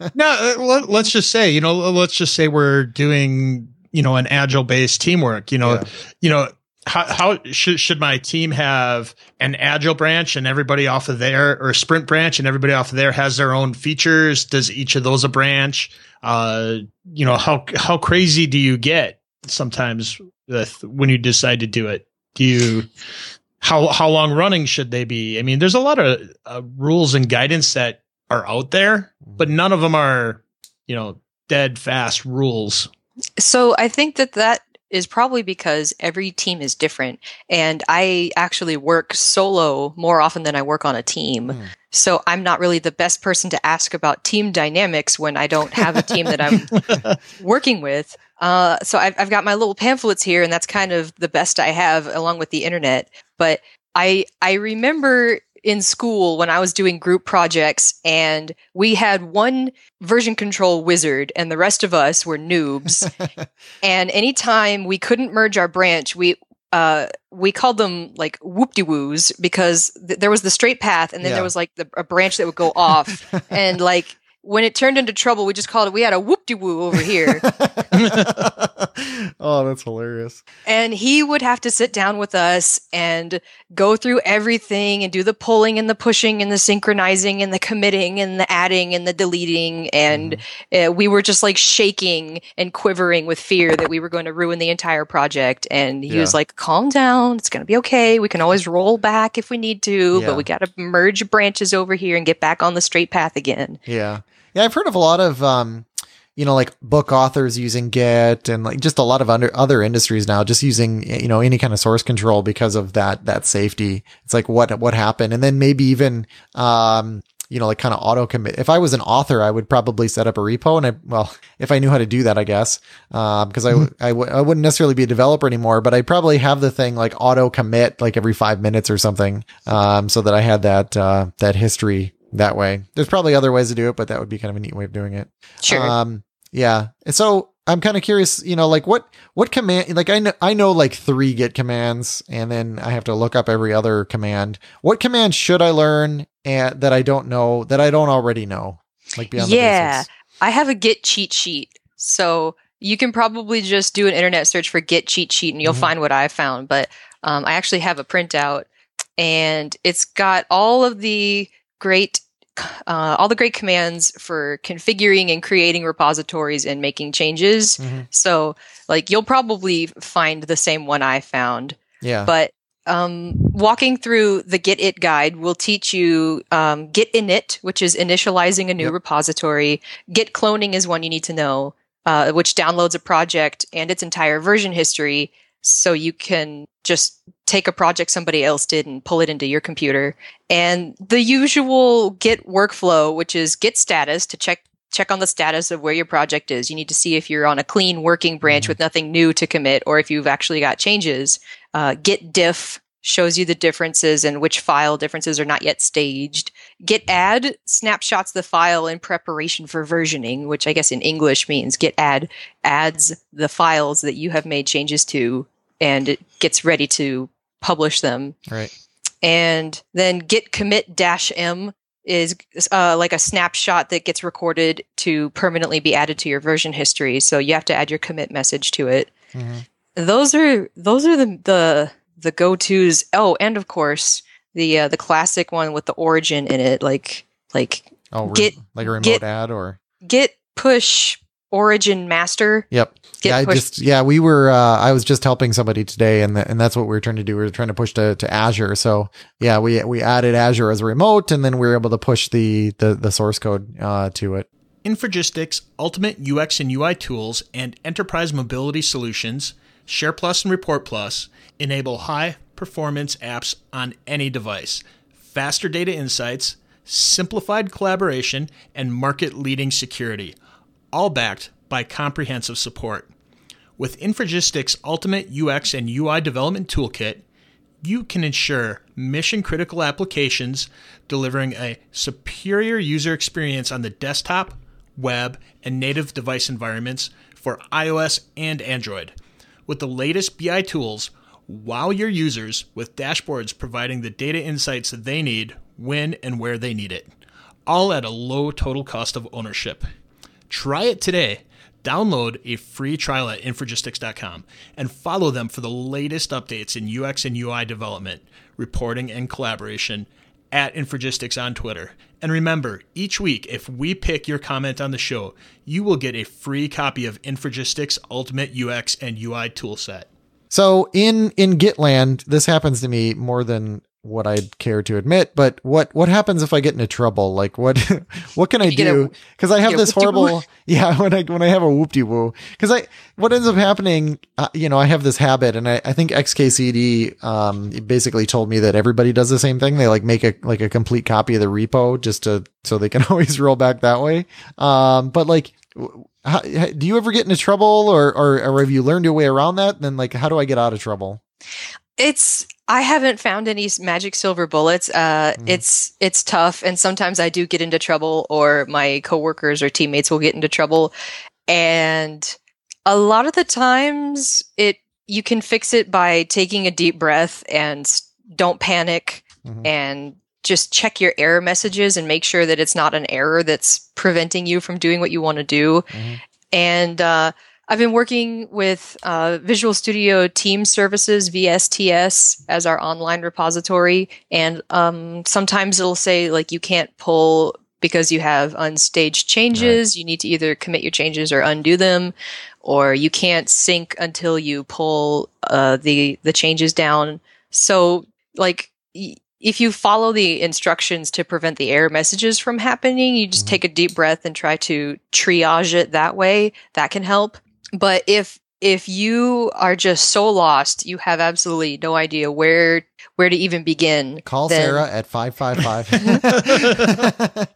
No, uh, let, let's just say, you know, let's just say we're doing, you know, an agile based teamwork. You know, Yeah. you know, how, how should should my team have an agile branch and everybody off of there, or a sprint branch and everybody off of there has their own features? Does each of those a branch? Uh, you know, how how crazy do you get sometimes with when you decide to do it? Do you how how long running should they be? I mean, there's a lot of uh, rules and guidance that are out there, but none of them are, you know, dead fast rules. So I think that that is probably because every team is different, and I actually work solo more often than I work on a team. Hmm. So I'm not really the best person to ask about team dynamics when I don't have a team that I'm working with. Uh, so I've, I've got my little pamphlets here, and that's kind of the best I have, along with the internet. But I I remember in school when I was doing group projects, and we had one version control wizard, and the rest of us were noobs. and anytime we couldn't merge our branch, we uh, we called them like whoop de woos because th- there was the straight path, and then Yeah. there was like the, a branch that would go off, and like when it turned into trouble, we just called it. We had a whoop de woo over here, oh, that's hilarious. and he would have to sit down with us and go through everything and do the pulling and the pushing and the synchronizing and the committing and the adding and the deleting and Mm-hmm. uh, we were just like shaking and quivering with fear that we were going to ruin the entire project and he was like calm down it's going to be okay we can always roll back if we need to Yeah. but we got to merge branches over here and get back on the straight path again Yeah. Yeah, I've heard of a lot of um you know like book authors using Git and like just a lot of under other industries now just using you know any kind of source control because of that that safety. It's like what what happened and then maybe even um you know like kind of auto commit. If I was an author, I would probably set up a repo and I well, if I knew how to do that, I guess. Um because I I w- I wouldn't necessarily be a developer anymore, but I'd probably have the thing like auto commit like every 5 minutes or something. Um so that I had that uh that history that way. There's probably other ways to do it, but that would be kind of a neat way of doing it. sure Um, yeah. And so I'm kind of curious, you know, like what, what command, like I know, I know like three git commands and then I have to look up every other command. What command should I learn and that I don't know, that I don't already know? Like beyond Yeah. the basics. Yeah. I have a Git cheat sheet. So you can probably just do an internet search for Git cheat sheet and you'll Mhm. find what I found. But um, I actually have a printout and it's got all of the great. Uh, all the great commands for configuring and creating repositories and making changes. Mhm. So, like, you'll probably find the same one I found. Yeah. But um, walking through the Git It guide will teach you um, Git init, which is initializing a new Yep. repository. Git cloning is one you need to know, uh, which downloads a project and its entire version history, so you can just take a project somebody else did and pull it into your computer. And the usual Git workflow, which is Git status to check check on the status of where your project is. You need to see if you're on a clean working branch Mhm. with nothing new to commit, or if you've actually got changes. Uh, Git diff shows you the differences and which file differences are not yet staged. Git add snapshots the file in preparation for versioning, which I guess in English means Git add adds the files that you have made changes to and it gets ready to publish them. Right. And then git commit dash m is uh, like a snapshot that gets recorded to permanently be added to your version history. So you have to add your commit message to it. Mhm. Those are those are the the the go tos. Oh, and of course the uh, the classic one with the origin in it, like like Oh, re- Git- like a remote Git- ad or git push origin master. Yep. Git yeah, I push just yeah, we were uh I was just helping somebody today and the, and that's what we were trying to do. We were trying to push to, to Azure. So, yeah, we we added Azure as a remote and then we were able to push the the, the source code uh to it. Infragistics ultimate UX and UI tools and enterprise mobility solutions, Share Plus and Report Plus, enable high performance apps on any device, faster data insights, simplified collaboration, and market leading security, all backed by comprehensive support. With Infragistics Ultimate UX and UI Development Toolkit, you can ensure mission critical applications delivering a superior user experience on the desktop, web, and native device environments for iOS and Android. With the latest BI tools, wow your users with dashboards providing the data insights that they need when and where they need it, all at a low total cost of ownership. Try it today. Download a free trial at Infragistics.com and follow them for the latest updates in UX and UI development, reporting, and collaboration at Infragistics on Twitter. And remember, each week, if we pick your comment on the show, you will get a free copy of Infragistics Ultimate UX and UI Toolset. So in in Gitland, this happens to me more than what I'd care to admit. But what what happens if I get into trouble? Like what what can I You get a- do? Because I have this horrible yeah when I when I have a whoop de woo. Because I what ends up happening, uh, you know, I have this habit, and I, I think XKCD um basically told me that everybody does the same thing. They like make a like a complete copy of the repo just to so they can always roll back that way. Um, but like. How, do you ever get into trouble or, or or have you learned your way around that? Then like, how do I get out of trouble? It's I haven't found any magic silver bullets. Uh, Mhm. It's it's tough, and sometimes I do get into trouble, or my coworkers or teammates will get into trouble, and a lot of the times it you can fix it by taking a deep breath and don't panic Mhm. and just check your error messages and make sure that it's not an error that's preventing you from doing what you want to do. Mhm. And uh, I've been working with uh, Visual Studio Team Services (VSTS) as our online repository, and um, sometimes it'll say like you can't pull because you have unstaged changes. You need to either commit your changes or undo them, or you can't sync until you pull uh, the the changes down. So like. Y- if you follow the instructions to prevent the error messages from happening, you just Mhm. take a deep breath and try to triage it that way. That can help. But if if you are just so lost, you have absolutely no idea where where to even begin. Call then Sarah at 555.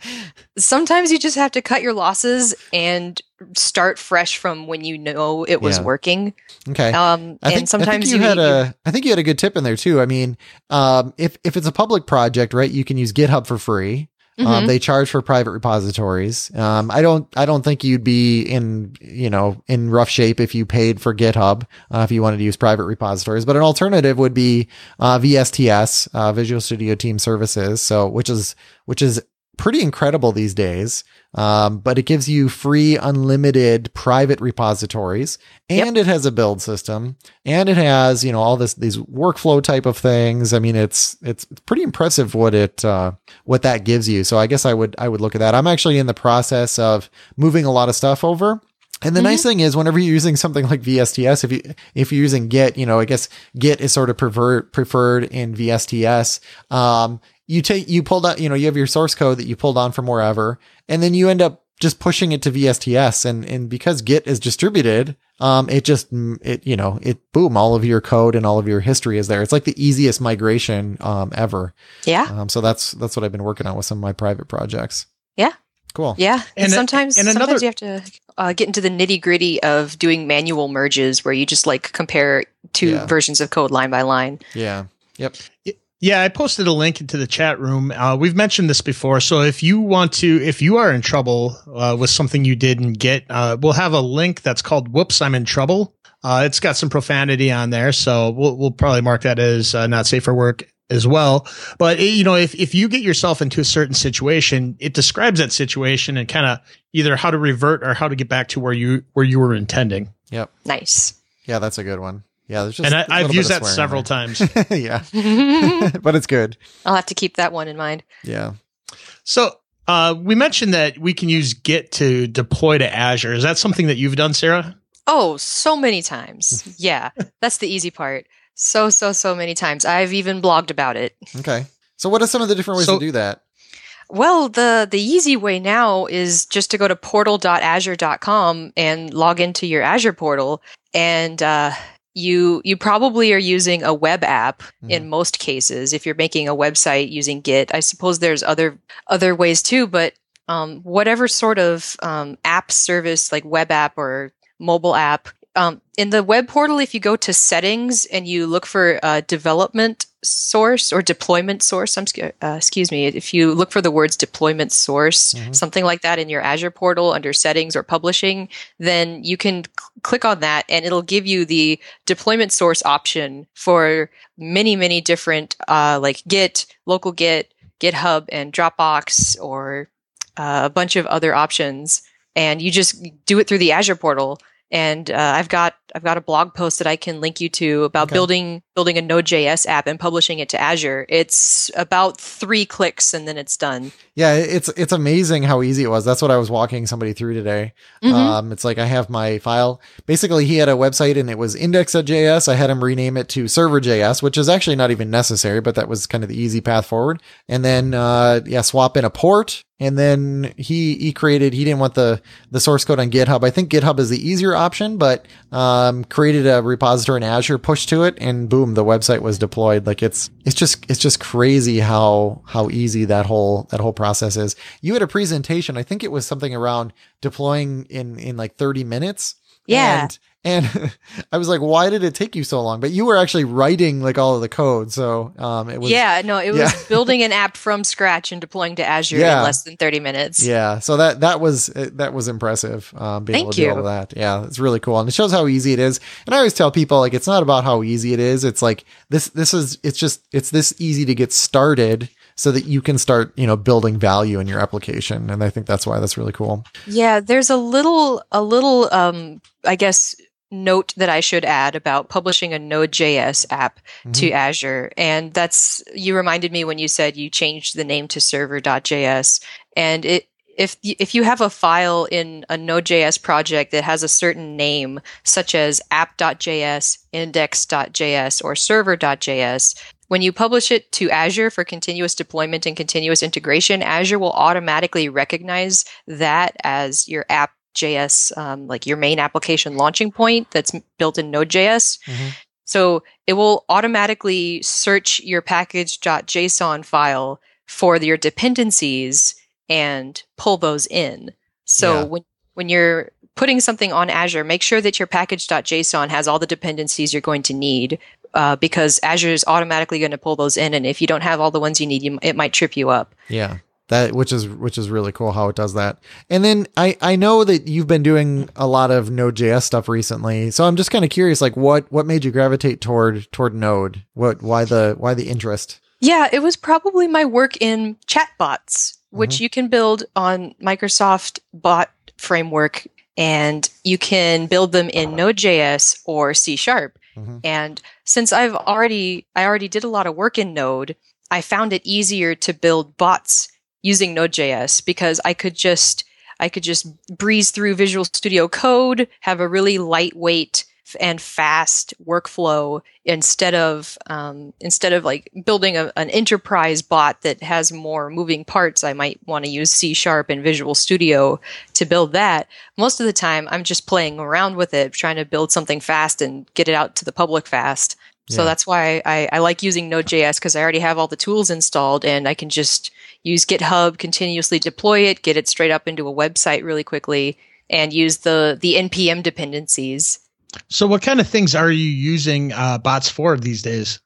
Sometimes you just have to cut your losses and start fresh from when you know it was Yeah. working. okay. Um, I think, and sometimes you, you had a I think you had a good tip in there too. I mean, um, if if it's a public project, right, you can use GitHub for free. Um, Mhm. they charge for private repositories. Um, I don't, I don't think you'd be in, you know, in rough shape if you paid for GitHub, uh, if you wanted to use private repositories. But an alternative would be, uh, VSTS, uh, Visual Studio Team Services. So, which is, which is pretty incredible these days. Um, but it gives you free, unlimited private repositories and it has a build system and it has, you know, all this, these workflow type of things. I mean, it's, it's pretty impressive what it, uh, what that gives you. So I guess I would, I would look at that. I'm actually in the process of moving a lot of stuff over. And the mm-hmm. nice thing is, whenever you're using something like VSTS, if you if you're using Git, you know, I guess Git is sort of preferred preferred in VSTS. Um, you take you pulled out, you know, you have your source code that you pulled on from wherever, and then you end up just pushing it to VSTS, and and because Git is distributed, um, it just it you know it boom, all of your code and all of your history is there. It's like the easiest migration um ever. Yeah. Um, so that's that's what I've been working on with some of my private projects. Yeah. Cool. Yeah, and, and sometimes and another, sometimes you have to uh, get into the nitty gritty of doing manual merges where you just like compare two yeah. versions of code line by line. Yeah. Yep. Yeah, I posted a link into the chat room. Uh, we've mentioned this before, so if you want to, if you are in trouble uh, with something you didn't get, uh, we'll have a link that's called "Whoops, I'm in trouble." Uh, it's got some profanity on there, so we'll we'll probably mark that as uh, not safe for work as well. But it, you know, if if you get yourself into a certain situation, it describes that situation and kind of either how to revert or how to get back to where you where you were intending. Yep. Nice. Yeah, that's a good one. Yeah, there's just and I, have used that several times. yeah, but it's good. I'll have to keep that one in mind. Yeah. So uh, we mentioned that we can use Git to deploy to Azure. Is that something that you've done, Sarah? Oh, so many times. yeah, that's the easy part so so so many times. I've even blogged about it. Okay. So what are some of the different ways so, to do that? Well, the the easy way now is just to go to portal.azure.com and log into your Azure portal and uh, you you probably are using a web app mm-hmm. in most cases if you're making a website using Git. I suppose there's other other ways too, but um, whatever sort of um, app service like web app or mobile app um, in the web portal, if you go to settings and you look for uh, development source or deployment source, I'm, uh, excuse me, if you look for the words deployment source, mm-hmm. something like that in your Azure portal under settings or publishing, then you can c- click on that and it'll give you the deployment source option for many, many different, uh, like Git, local Git, GitHub, and Dropbox, or uh, a bunch of other options. And you just do it through the Azure portal and uh, I've got I've got a blog post that I can link you to about okay. building building a Node.js app and publishing it to Azure. It's about three clicks and then it's done. Yeah, it's it's amazing how easy it was. That's what I was walking somebody through today. Mm-hmm. Um, it's like I have my file. Basically, he had a website and it was index.js. I had him rename it to server.js, which is actually not even necessary, but that was kind of the easy path forward. And then uh, yeah, swap in a port and then he he created he didn't want the the source code on GitHub. I think GitHub is the easier option, but um, created a repository in Azure, pushed to it, and boom, the website was deployed. Like it's it's just it's just crazy how how easy that whole that whole process is. You had a presentation, I think it was something around deploying in in like 30 minutes. Yeah. And and I was like, why did it take you so long? But you were actually writing like all of the code. So um, it was. Yeah, no, it was building an app from scratch and deploying to Azure yeah. in less than 30 minutes. Yeah. So that, that was, that was impressive. Um, being Thank able to you. do all of that. Yeah. It's really cool. And it shows how easy it is. And I always tell people like, it's not about how easy it is. It's like this, this is, it's just, it's this easy to get started so that you can start, you know, building value in your application. And I think that's why that's really cool. Yeah, there's a little, a little, um, I guess, note that I should add about publishing a Node.js app mm-hmm. to Azure. And that's, you reminded me when you said you changed the name to server.js. And it, if if you have a file in a Node.js project that has a certain name, such as app.js, index.js, or server.js, when you publish it to Azure for continuous deployment and continuous integration, Azure will automatically recognize that as your app JS, um, like your main application launching point that's built in Node.js. Mm-hmm. So it will automatically search your package.json file for your dependencies and pull those in. So yeah. when when you're putting something on Azure, make sure that your package.json has all the dependencies you're going to need uh, because Azure is automatically going to pull those in. And if you don't have all the ones you need, you, it might trip you up. Yeah that which is which is really cool how it does that. And then I I know that you've been doing a lot of Node.js stuff recently, so I'm just kind of curious, like what what made you gravitate toward toward Node? What why the why the interest? Yeah, it was probably my work in chatbots, which mm-hmm. you can build on Microsoft Bot framework, and you can build them in Node.js or C Sharp. Mm-hmm. And since I've already I already did a lot of work in Node, I found it easier to build bots using Node.js because I could just I could just breeze through Visual Studio Code, have a really lightweight and fast workflow instead of um, instead of like building a, an enterprise bot that has more moving parts. I might want to use c sharp and visual studio to build that. Most of the time i'm just playing around with it trying to build something fast and get it out to the public fast so Yeah. that's why I, I like using node.js because i already have all the tools installed and i can just use github continuously deploy it get it straight up into a website really quickly and use the the npm dependencies So, what kind of things are you using uh, bots for these days?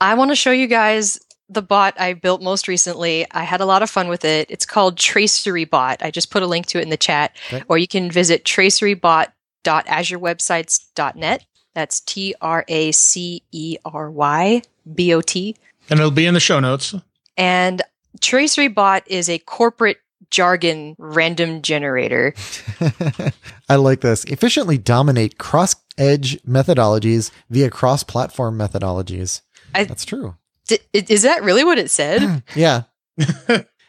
I want to show you guys the bot I built most recently. I had a lot of fun with it. It's called Tracery Bot. I just put a link to it in the chat, Okay. or you can visit tracerybot.azurewebsites.net. That's T R A C E R Y B O T. And it'll be in the show notes. And Tracery Bot is a corporate jargon random generator. I like this. Efficiently dominate cross edge methodologies via cross platform methodologies. I- That's true. D- is that really what it said? Yeah.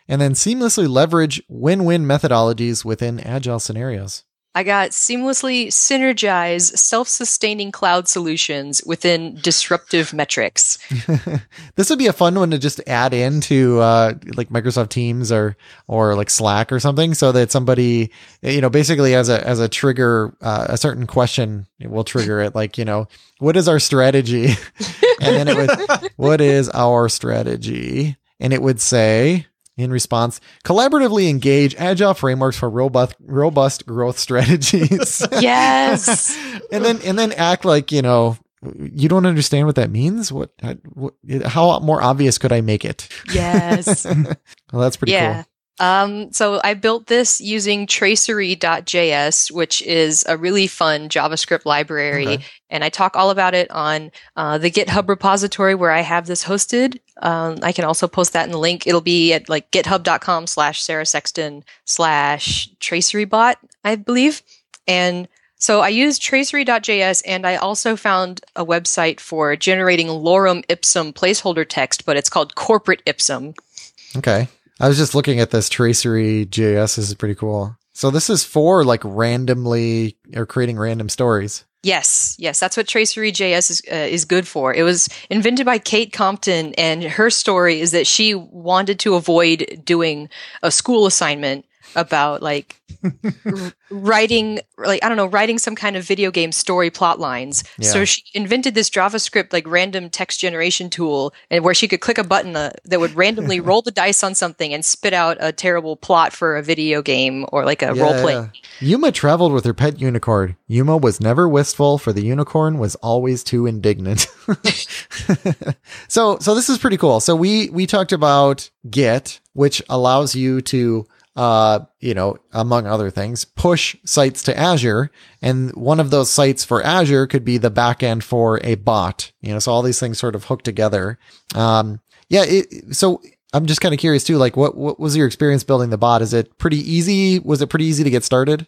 and then seamlessly leverage win win methodologies within agile scenarios. I got seamlessly synergize self sustaining cloud solutions within disruptive metrics. this would be a fun one to just add into uh, like Microsoft Teams or or like Slack or something, so that somebody you know basically as a as a trigger uh, a certain question will trigger it. Like you know what is our strategy, and then it would what is our strategy, and it would say. In response, collaboratively engage agile frameworks for robust robust growth strategies. Yes. and then and then act like you know you don't understand what that means. What, what how more obvious could I make it? yes. Well, that's pretty yeah. cool. Um, so I built this using tracery.js, which is a really fun JavaScript library. Okay. And I talk all about it on uh, the GitHub repository where I have this hosted. Um, I can also post that in the link. It'll be at like github.com slash Sarah Sexton slash tracerybot, I believe. And so I used tracery.js and I also found a website for generating lorem ipsum placeholder text, but it's called corporate ipsum. Okay. I was just looking at this tracery JS. This is pretty cool. So this is for like randomly or creating random stories. Yes, yes, that's what Tracery.js is uh, is good for. It was invented by Kate Compton, and her story is that she wanted to avoid doing a school assignment about like writing, like I don't know, writing some kind of video game story plot lines. So she invented this JavaScript like random text generation tool, and where she could click a button uh, that would randomly roll the dice on something and spit out a terrible plot for a video game or like a role play. yeah. Yuma traveled with her pet unicorn. Yuma was never wistful, for the unicorn was always too indignant. so, so this is pretty cool. So we we talked about Git, which allows you to, uh, you know, among other things, push sites to Azure, and one of those sites for Azure could be the backend for a bot. You know, so all these things sort of hook together. Um, yeah. It, so I'm just kind of curious too. Like, what what was your experience building the bot? Is it pretty easy? Was it pretty easy to get started?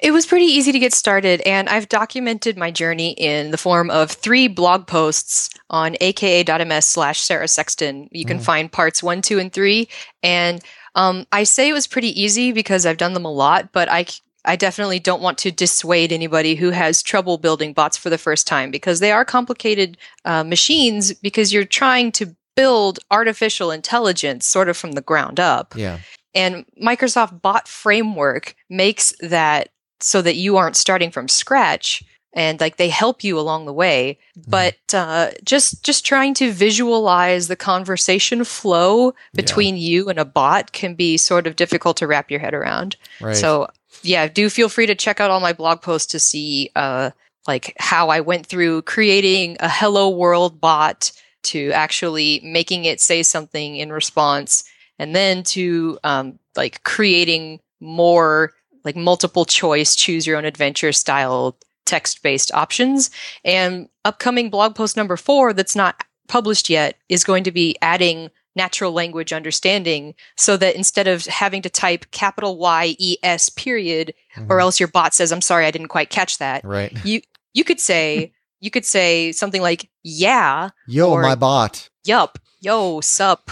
It was pretty easy to get started, and I've documented my journey in the form of three blog posts on aka.ms slash Sarah Sexton. You can Mhm. find parts one, two, and three. And um, I say it was pretty easy because I've done them a lot, but I I definitely don't want to dissuade anybody who has trouble building bots for the first time because they are complicated uh, machines because you're trying to build artificial intelligence sort of from the ground up. Yeah. And Microsoft Bot Framework makes that so that you aren't starting from scratch and like they help you along the way. But uh, just just trying to visualize the conversation flow between you and a bot can be sort of difficult to wrap your head around. Right. So yeah, do feel free to check out all my blog posts to see uh, like how I went through creating a hello world bot to actually making it say something in response and then to um, like creating more like multiple choice choose your own adventure style text based options and upcoming blog post number four that's not published yet is going to be adding natural language understanding so that instead of having to type capital Y E S period or Mhm. else your bot says I'm sorry I didn't quite catch that right. you you could say you could say something like yeah Yo, or- my bot. yup yo sup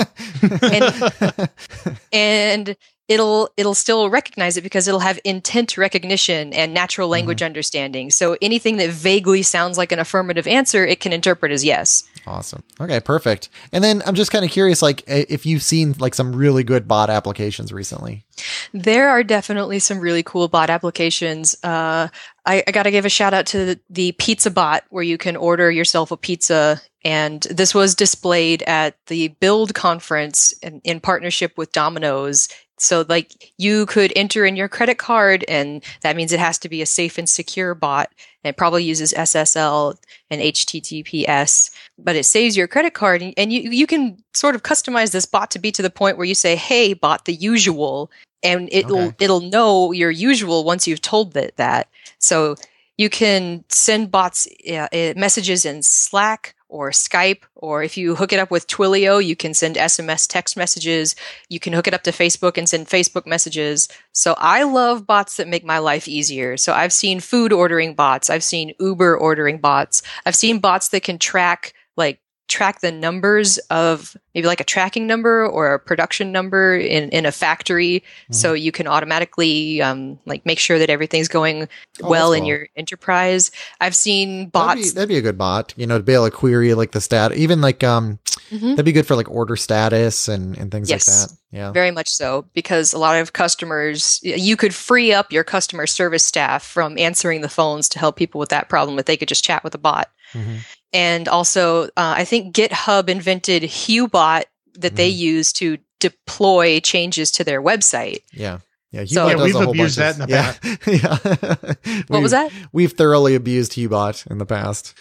and it'll it'll still recognize it because it'll have intent recognition and natural language mm-hmm. understanding. So anything that vaguely sounds like an affirmative answer, it can interpret as yes. Awesome. Okay, perfect. And then I'm just kind of curious, like if you've seen like some really good bot applications recently. There are definitely some really cool bot applications. Uh, I, I got to give a shout out to the, the Pizza Bot, where you can order yourself a pizza and this was displayed at the Build conference in, in, partnership with Domino's so like you could enter in your credit card and that means it has to be a safe and secure bot. And it probably uses SSL and HTTPS, but it saves your credit card and you, you can sort of customize this bot to be to the point where you say, Hey, bot the usual. And it'll, okay. it'll know your usual once you've told it that. So you can send bots uh, messages in Slack or Skype, or if you hook it up with Twilio, you can send SMS text messages. You can hook it up to Facebook and send Facebook messages. So I love bots that make my life easier. So I've seen food ordering bots. I've seen Uber ordering bots. I've seen bots that can track like track the numbers of maybe like a tracking number or a production number in, in a factory. Mm-hmm. so you can automatically um, like make sure that everything's going oh, well in your enterprise. I've seen bots that'd be, that'd be, a good bot you know to be able to query like the stat even like um mm-hmm. that'd be good for like order status and and things yes, like that. Yeah. Very much so because a lot of customers you could free up your customer service staff from answering the phones to help people with that problem if they could just chat with a bot. Mm-hmm and also uh, I think GitHub invented Hubot that mm. they mm-hmm. use to deploy changes to their website. Yeah. Yeah, so, yeah we've abused that in the yeah, past. yeah. what was that? We've thoroughly abused Hubot in the past.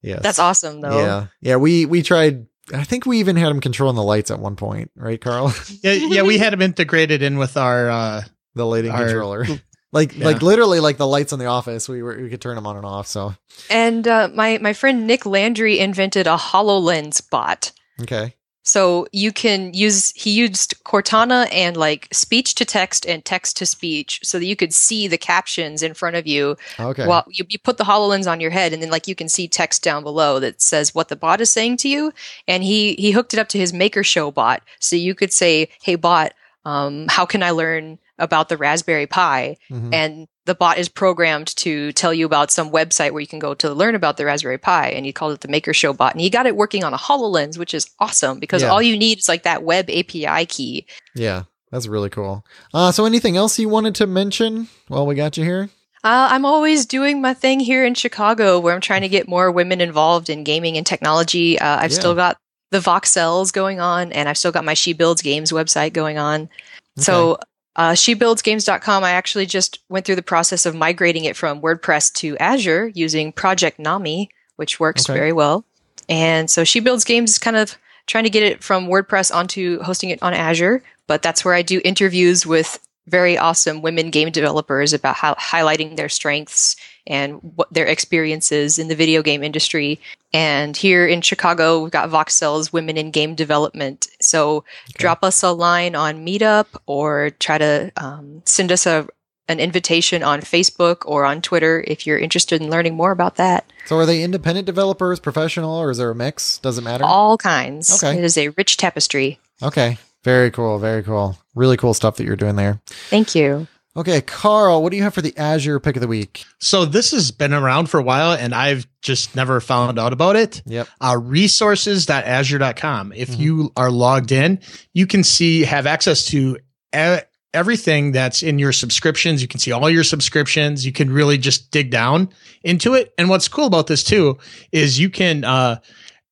Yes. That's awesome though. Yeah. Yeah, we we tried I think we even had him controlling the lights at one point, right, Carl? yeah, yeah, we had him integrated in with our uh the lighting our, controller. Like yeah. like literally like the lights in the office, we were we could turn them on and off. So and uh, my my friend Nick Landry invented a Hololens bot. Okay. So you can use he used Cortana and like speech to text and text to speech so that you could see the captions in front of you. Okay. While you, you put the HoloLens on your head and then like you can see text down below that says what the bot is saying to you. And he he hooked it up to his Maker Show bot. So you could say, Hey bot, um, how can I learn about the Raspberry Pi, mm-hmm. and the bot is programmed to tell you about some website where you can go to learn about the Raspberry Pi. And he called it the Maker Show bot, and he got it working on a Hololens, which is awesome because yeah. all you need is like that web API key. Yeah, that's really cool. Uh, so, anything else you wanted to mention while we got you here? Uh, I'm always doing my thing here in Chicago where I'm trying to get more women involved in gaming and technology. Uh, I've yeah. still got the Voxelles going on, and I've still got my She Builds Games website going on. Okay. So uh, SheBuildsGames.com, I actually just went through the process of migrating it from WordPress to Azure using Project Nami, which works okay. very well. And so She Builds Games is kind of trying to get it from WordPress onto hosting it on Azure, but that's where I do interviews with very awesome women game developers about how highlighting their strengths and what their experiences in the video game industry. And here in Chicago, we've got Voxelles Women in Game Development. So okay. drop us a line on Meetup or try to um, send us a an invitation on Facebook or on Twitter if you're interested in learning more about that. So are they independent developers, professional, or is there a mix? Does it matter? All kinds. Okay. It is a rich tapestry. Okay. Very cool. Very cool. Really cool stuff that you're doing there. Thank you. Okay, Carl, what do you have for the Azure pick of the week? So this has been around for a while and I've just never found out about it. Yep. Uh, resources.azure.com. If mm-hmm. you are logged in, you can see, have access to everything that's in your subscriptions. You can see all your subscriptions. You can really just dig down into it. And what's cool about this too is you can, uh,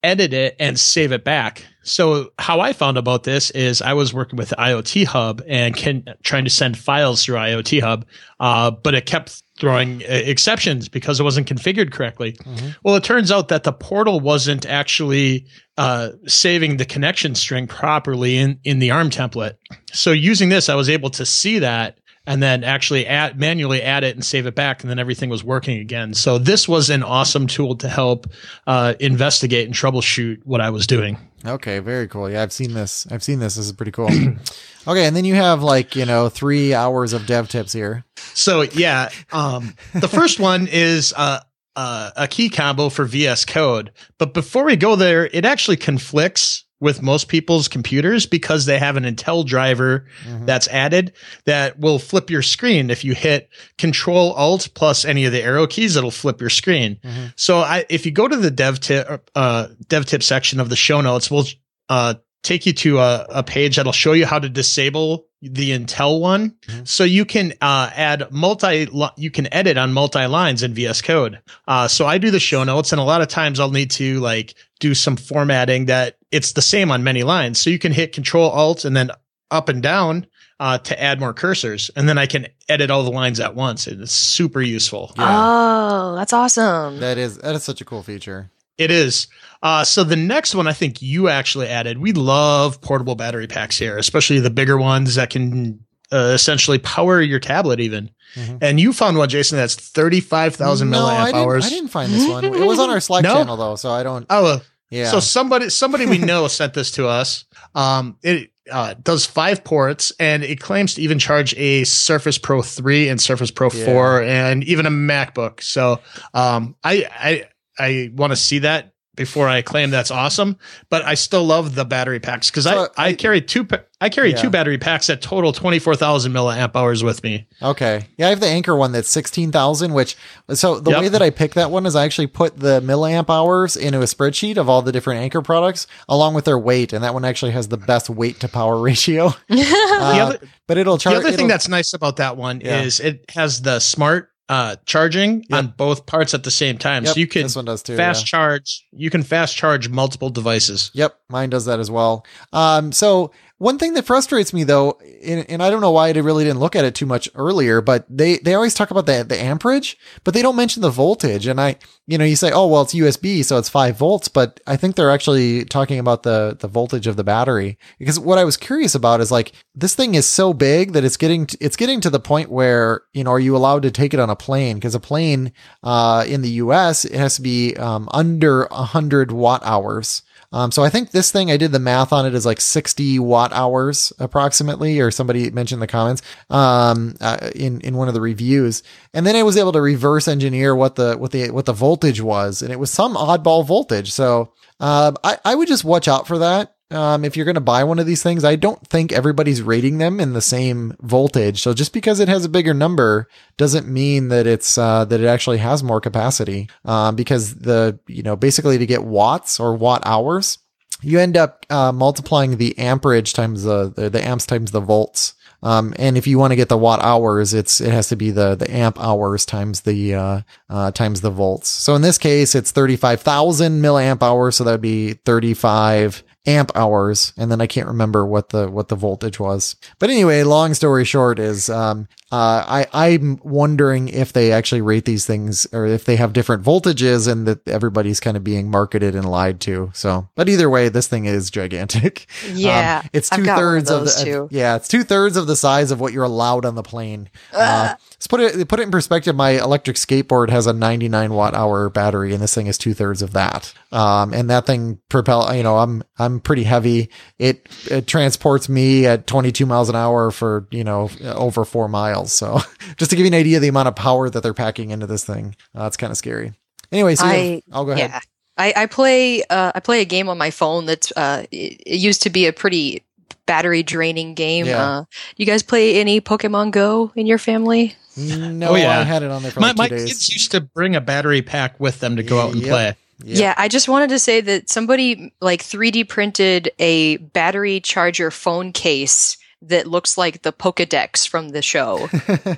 edit it and save it back. So how I found about this is I was working with IoT Hub and can, trying to send files through IoT Hub, uh, but it kept throwing uh, exceptions because it wasn't configured correctly. Mm-hmm. Well, it turns out that the portal wasn't actually uh, saving the connection string properly in in the ARM template. So using this, I was able to see that and then actually add manually add it and save it back and then everything was working again. So this was an awesome tool to help uh, investigate and troubleshoot what i was doing. Okay very cool. Yeah i've seen this. I've seen this. This is pretty cool. Okay and then you have like you know three hours of dev tips here. So yeah um, the first one is uh, uh, a key combo for vs code. But before we go there it actually conflicts with most people's computers because they have an Intel driver mm-hmm. that's added that will flip your screen. If you hit Control Alt plus any of the arrow keys, it'll flip your screen. Mm-hmm. So I, if you go to the dev tip, uh, dev tip section of the show notes, we'll uh, take you to a, a page that'll show you how to disable the Intel one. Mm-hmm. So you can uh, add multi, you can edit on multi lines in VS Code. Uh, so I do the show notes, and a lot of times I'll need to like do some formatting that it's the same on many lines. So you can hit Control Alt and then up and down uh, to add more cursors, and then I can edit all the lines at once. And it's super useful. Yeah. Oh, that's awesome! That is that is such a cool feature. It is. Uh, so the next one I think you actually added. We love portable battery packs here, especially the bigger ones that can uh, essentially power your tablet even. Mm-hmm. And you found one, Jason, that's 35,000 no, milliamp I hours. I didn't find this one. It was on our Slack no? channel though, so I don't. Oh, yeah. So somebody, somebody we know sent this to us. Um, it uh, does five ports and it claims to even charge a Surface Pro 3 and Surface Pro yeah. 4 and even a MacBook. So, um, I, I, I want to see that before I claim that's awesome. But I still love the battery packs because so I, I, I carry two I carry yeah. two battery packs that total twenty four thousand milliamp hours with me. Okay, yeah, I have the Anker one that's sixteen thousand. Which so the yep. way that I pick that one is I actually put the milliamp hours into a spreadsheet of all the different Anker products along with their weight, and that one actually has the best weight to power ratio. uh, other, but it'll charge. The other thing that's nice about that one yeah. is it has the smart uh, charging yep. on both parts at the same time. Yep, so you can this one does too, fast yeah. charge. You can fast charge multiple devices. Yep, mine does that as well. Um, so one thing that frustrates me though, and, and, I don't know why I really didn't look at it too much earlier, but they, they always talk about the, the amperage, but they don't mention the voltage. And I, you know, you say, oh, well, it's USB, so it's five volts, but I think they're actually talking about the, the voltage of the battery. Because what I was curious about is like, this thing is so big that it's getting, to, it's getting to the point where, you know, are you allowed to take it on a plane? Because a plane, uh, in the US, it has to be, um, under a hundred watt hours. Um, so I think this thing, I did the math on it is like 60 watt hours approximately, or somebody mentioned in the comments, um, uh, in, in one of the reviews. And then I was able to reverse engineer what the, what the, what the voltage was. And it was some oddball voltage. So, uh, I, I would just watch out for that. Um, if you're going to buy one of these things, I don't think everybody's rating them in the same voltage. So just because it has a bigger number doesn't mean that it's uh, that it actually has more capacity. Um, because the you know basically to get watts or watt hours, you end up uh, multiplying the amperage times the, the the amps times the volts. Um, and if you want to get the watt hours, it's it has to be the the amp hours times the uh, uh, times the volts. So in this case, it's thirty five thousand milliamp hours. So that'd be thirty five amp hours and then i can't remember what the what the voltage was. But anyway long story short is um uh i i'm wondering if they actually rate these things or if they have different voltages and that everybody's kind of being marketed and lied to. So but either way this thing is gigantic. Yeah um, it's two-thirds of, of, the yeah it's two-thirds of the size of what you're allowed on the plane. Uh, let's put it put it in perspective. My electric skateboard has a 99 watt hour battery and this thing is two-thirds of that. Um and that thing propel you know i'm i'm I'm pretty heavy. It, it transports me at 22 miles an hour for, you know, over four miles. So just to give you an idea of the amount of power that they're packing into this thing, uh, it's kind of scary. Anyway, so I, I'll go ahead. I, I play uh, I play a game on my phone that's uh, it, it used to be a pretty battery draining game. Yeah. Uh, you guys play any Pokemon Go in your family? No, oh, yeah. I had it on there for my, like my kids used to bring a battery pack with them to go out and yep. play. Yeah. yeah, I just wanted to say that somebody like 3D printed a battery charger phone case that looks like the Pokedex from the show.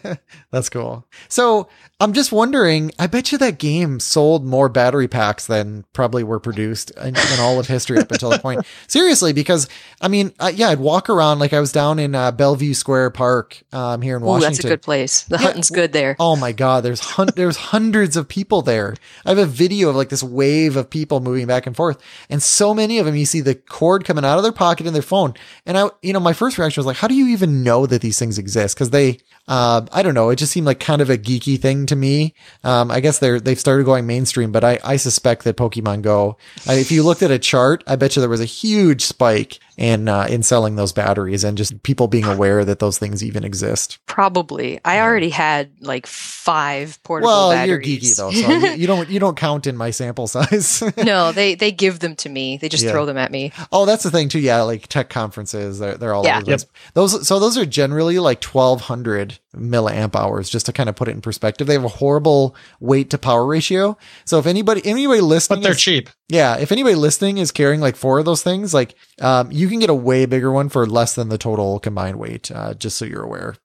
That's cool. So I'm just wondering, I bet you that game sold more battery packs than probably were produced in, in all of history up until that point. Seriously, because I mean, uh, yeah, I'd walk around like I was down in uh, Bellevue Square Park um, here in Ooh, Washington. that's a good place. The yeah, hunting's good there. Oh my God, there's hun- there's hundreds of people there. I have a video of like this wave of people moving back and forth, and so many of them, you see the cord coming out of their pocket in their phone, and I, you know, my first reaction was like how do you even know that these things exist? Cause they, uh, I don't know. It just seemed like kind of a geeky thing to me. Um, I guess they're, they've started going mainstream, but I, I suspect that Pokemon Go, uh, if you looked at a chart, I bet you there was a huge spike in, uh, in selling those batteries and just people being aware that those things even exist. Probably. I already had like five portable Well, batteries. you're geeky though, so you, you don't, you don't count in my sample size. no, they they give them to me. They just Yeah. throw them at me. Oh, that's the thing too. Yeah, like tech conferences, they're they're all Yeah. over this. Those so those are generally like twelve hundred milliamp hours. Just to kind of put it in perspective, they have a horrible weight to power ratio. So if anybody anybody listening, But they're is- cheap. yeah, if anybody listening is carrying like four of those things, like um, you can get a way bigger one for less than the total combined weight. Uh, just so you're aware.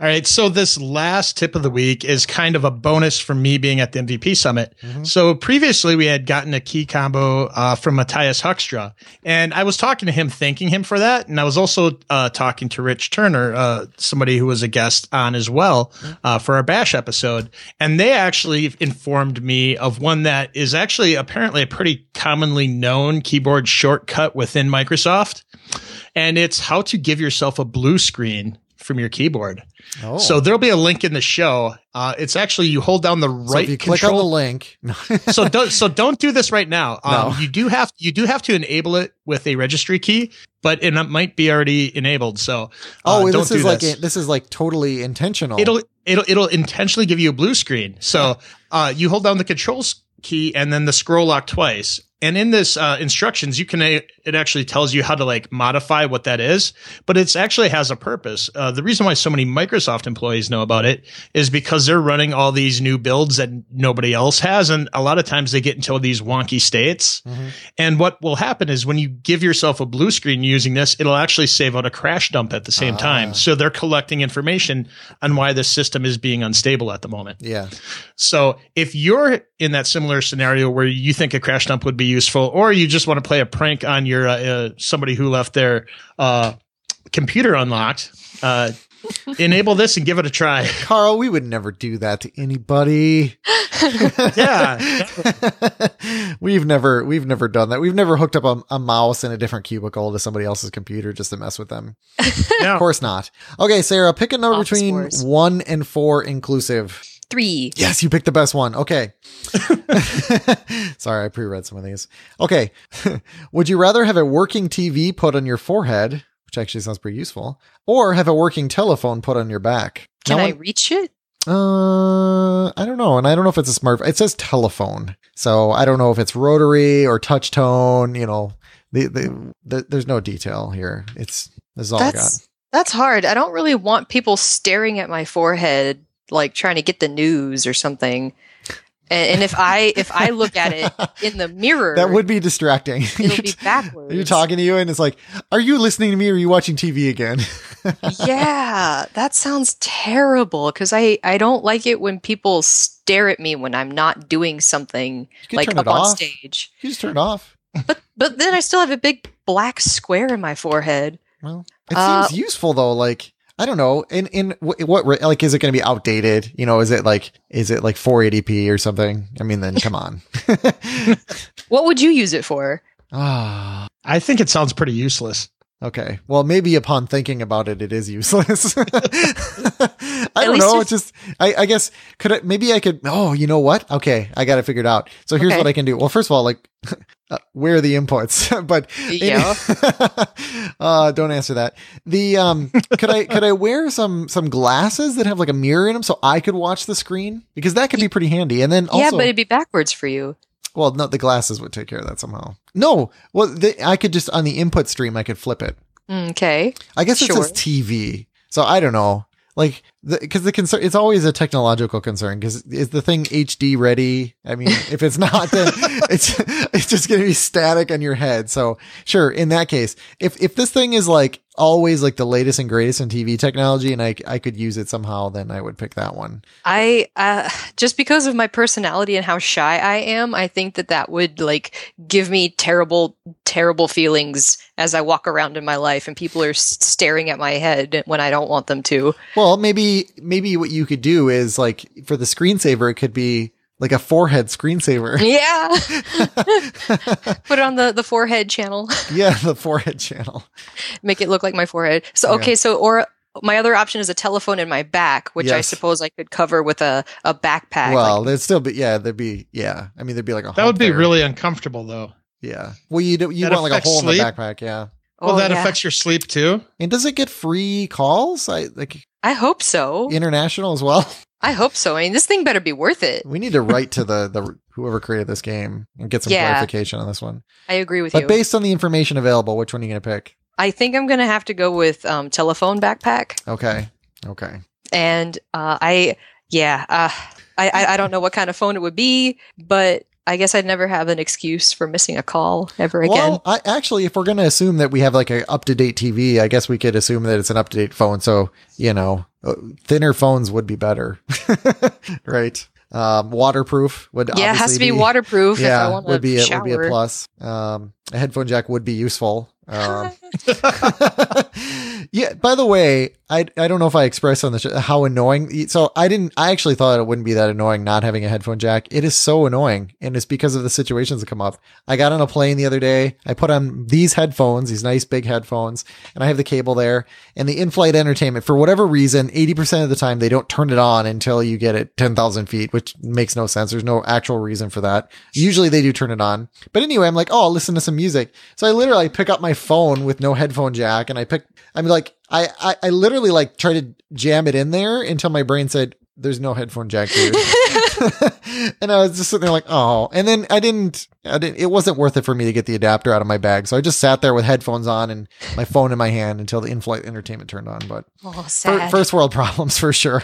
All right. So this last tip of the week is kind of a bonus from me being at the MVP summit. Mhm. So previously we had gotten a key combo uh, from Matthias Huckstra, and I was talking to him, thanking him for that, and I was also uh, talking to Rich Turner, uh, somebody who was a guest on as well uh, for our Bash episode, and they actually informed me of one that is actually apparently a pretty commonly known keyboard shortcut within Microsoft, and it's how to give yourself a blue screen from your keyboard. Oh, So there'll be a link in the show. Uh, it's actually you hold down the So right if you click on the control. link, so don't so don't do this right now. Um, No. You do have you do have to enable it with a registry key, but it might be already enabled. So uh, oh, this is like this. this is like totally intentional. it'll it'll it'll intentionally give you a blue screen. So uh, you hold down the controls key and then the scroll lock twice. And in this uh, instructions, you can it actually tells you how to like modify what that is, but it's actually has a purpose. Uh, the reason why so many Microsoft employees know about it is because they're running all these new builds that nobody else has, and a lot of times they get into these wonky states. Mhm. And what will happen is when you give yourself a blue screen using this, it'll actually save out a crash dump at the same Ah. time. So they're collecting information on why the system is being unstable at the moment. yeah. So if you're in that similar scenario where you think a crash dump would be useful, or you just want to play a prank on your uh, uh, somebody who left their uh, computer unlocked, uh, enable this and give it a try. Carl, we would never do that to anybody. Yeah. we've never we've never done that. We've never hooked up a, a mouse in a different cubicle to somebody else's computer just to mess with them. Yeah. Of course not. Okay, Sarah, pick a number Office between Wars. one and four inclusive. Three. Yes, you picked the best one. Okay. Sorry, I pre-read some of these. Okay. Would you rather have a working TV put on your forehead, which actually sounds pretty useful, or have a working telephone put on your back? Can Now, I reach it? uh, I don't know, and I don't know if it's a smart. It says telephone, so I don't know if it's rotary or touch tone. You know, the, the, the there's no detail here. It's this is all I got. That's that's hard. I don't really want people staring at my forehead like trying to get the news or something. And, and if I if I look at it in the mirror, That would be distracting. it'll be backwards. You're talking to you, and it's like, are you listening to me, or are you watching TV again? yeah, that sounds terrible because I I don't like it when people stare at me when I'm not doing something like up on stage. You just turn it off. But but then I still have a big black square in my forehead. Well, it Uh, seems useful though. Like I don't know. In in wh- what like is it going to be outdated? You know, is it like is it like 480p or something? I mean, then come on. What would you use it for? Ah. I think it sounds pretty useless. Okay. Well, maybe upon thinking about it, it is useless. I don't know. It's just, I, I guess, could I, maybe I could, oh, you know what? Okay. I got it figured out. So here's Okay. what I can do. Well, first of all, like, uh, where are the inputs? but, Yeah. uh, don't answer that. The, um, could I, could I wear some, some glasses that have like a mirror in them so I could watch the screen? Because that could be pretty handy. And then also, yeah, but it'd be backwards for you. Well, no, the glasses would take care of that somehow. No, well, the, I could just, on the input stream, I could flip it. Mm, okay. I guess it Sure. says TV. So I don't know. Like, because the, concern, it's always a technological concern. Because is the thing HD ready? I mean, if it's not, then it's it's just going to be static on your head. So sure, in that case, if if this thing is like always like the latest and greatest in TV technology, and I I could use it somehow, then I would pick that one. I uh, just because of my personality and how shy I am, I think that that would like give me terrible, terrible feelings as I walk around in my life, and people are staring at my head when I don't want them to. Well, maybe maybe what you could do is like for the screensaver, it could be like a forehead screensaver. Yeah. Put it on the, the forehead channel. yeah, the forehead channel. Make it look like my forehead. So, Yeah. okay. So, or my other option is a telephone in my back, which I suppose I could cover with a, a backpack. well, like- there'd still be yeah, there'd be yeah. I mean, there'd be like a That would be there. really uncomfortable, though. yeah. Well, you do, you That want like a affects hole in the sleep? backpack, yeah. Oh, well, oh, that yeah. affects your sleep too. And does it get free calls? I like I hope so. international as well. I hope so. I mean, this thing better be worth it. We need to write to the the whoever created this game and get some Yeah. clarification on this one. I agree with But you. But based on the information available, which one are you going to pick? I think I'm going to have to go with um, telephone backpack. Okay. Okay. And uh, I, yeah, uh, I, I, I don't know what kind of phone it would be, but I guess I'd never have an excuse for missing a call ever again. Well, I actually, if we're going to assume that we have like a up to date TV, I guess we could assume that it's an up to date phone. So you know, uh, thinner phones would be better, right? Um, waterproof would yeah, it has to obviously be, waterproof if I Yeah, would be a, would be a plus. Um, a headphone jack would be useful. Um, yeah. By the way, I I don't know if I expressed on the show how annoying. So I didn't. I actually thought it wouldn't be that annoying not having a headphone jack. It is so annoying, and it's because of the situations that come up. I got on a plane the other day. I put on these headphones, these nice big headphones, and I have the cable there. And the in-flight entertainment, for whatever reason, eighty percent of the time they don't turn it on until you get it ten thousand feet, which makes no sense. There's no actual reason for that. Usually they do turn it on, but anyway, I'm like, oh, I'll listen to some music. So I literally pick up my phone with no headphone jack, and I pick. I'm like, I, I, I literally like try to jam it in there until my brain said, "There's no headphone jack, dude." and I was just sitting there like, oh. And then I didn't, I didn't. It wasn't worth it for me to get the adapter out of my bag, so I just sat there with headphones on and my phone in my hand until the in-flight entertainment turned on. But oh, fir- sad. first world problems for sure.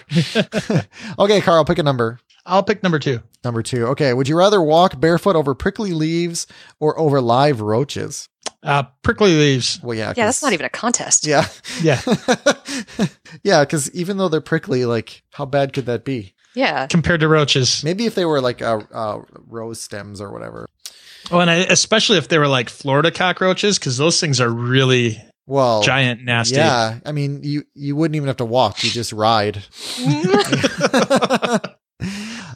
okay, Carl, pick a number. I'll pick number two. Number two. Okay. Would you rather walk barefoot over prickly leaves or over live roaches? Uh, prickly leaves. Well, yeah. yeah, that's not even a contest. Yeah. Yeah, yeah. Because even though they're prickly, like, how bad could that be? Yeah. compared to roaches. Maybe if they were like uh, uh, rose stems or whatever. Oh, and I, especially if they were like Florida cockroaches, because those things are really Well, giant, nasty. Yeah. I mean, you you wouldn't even have to walk. You just ride.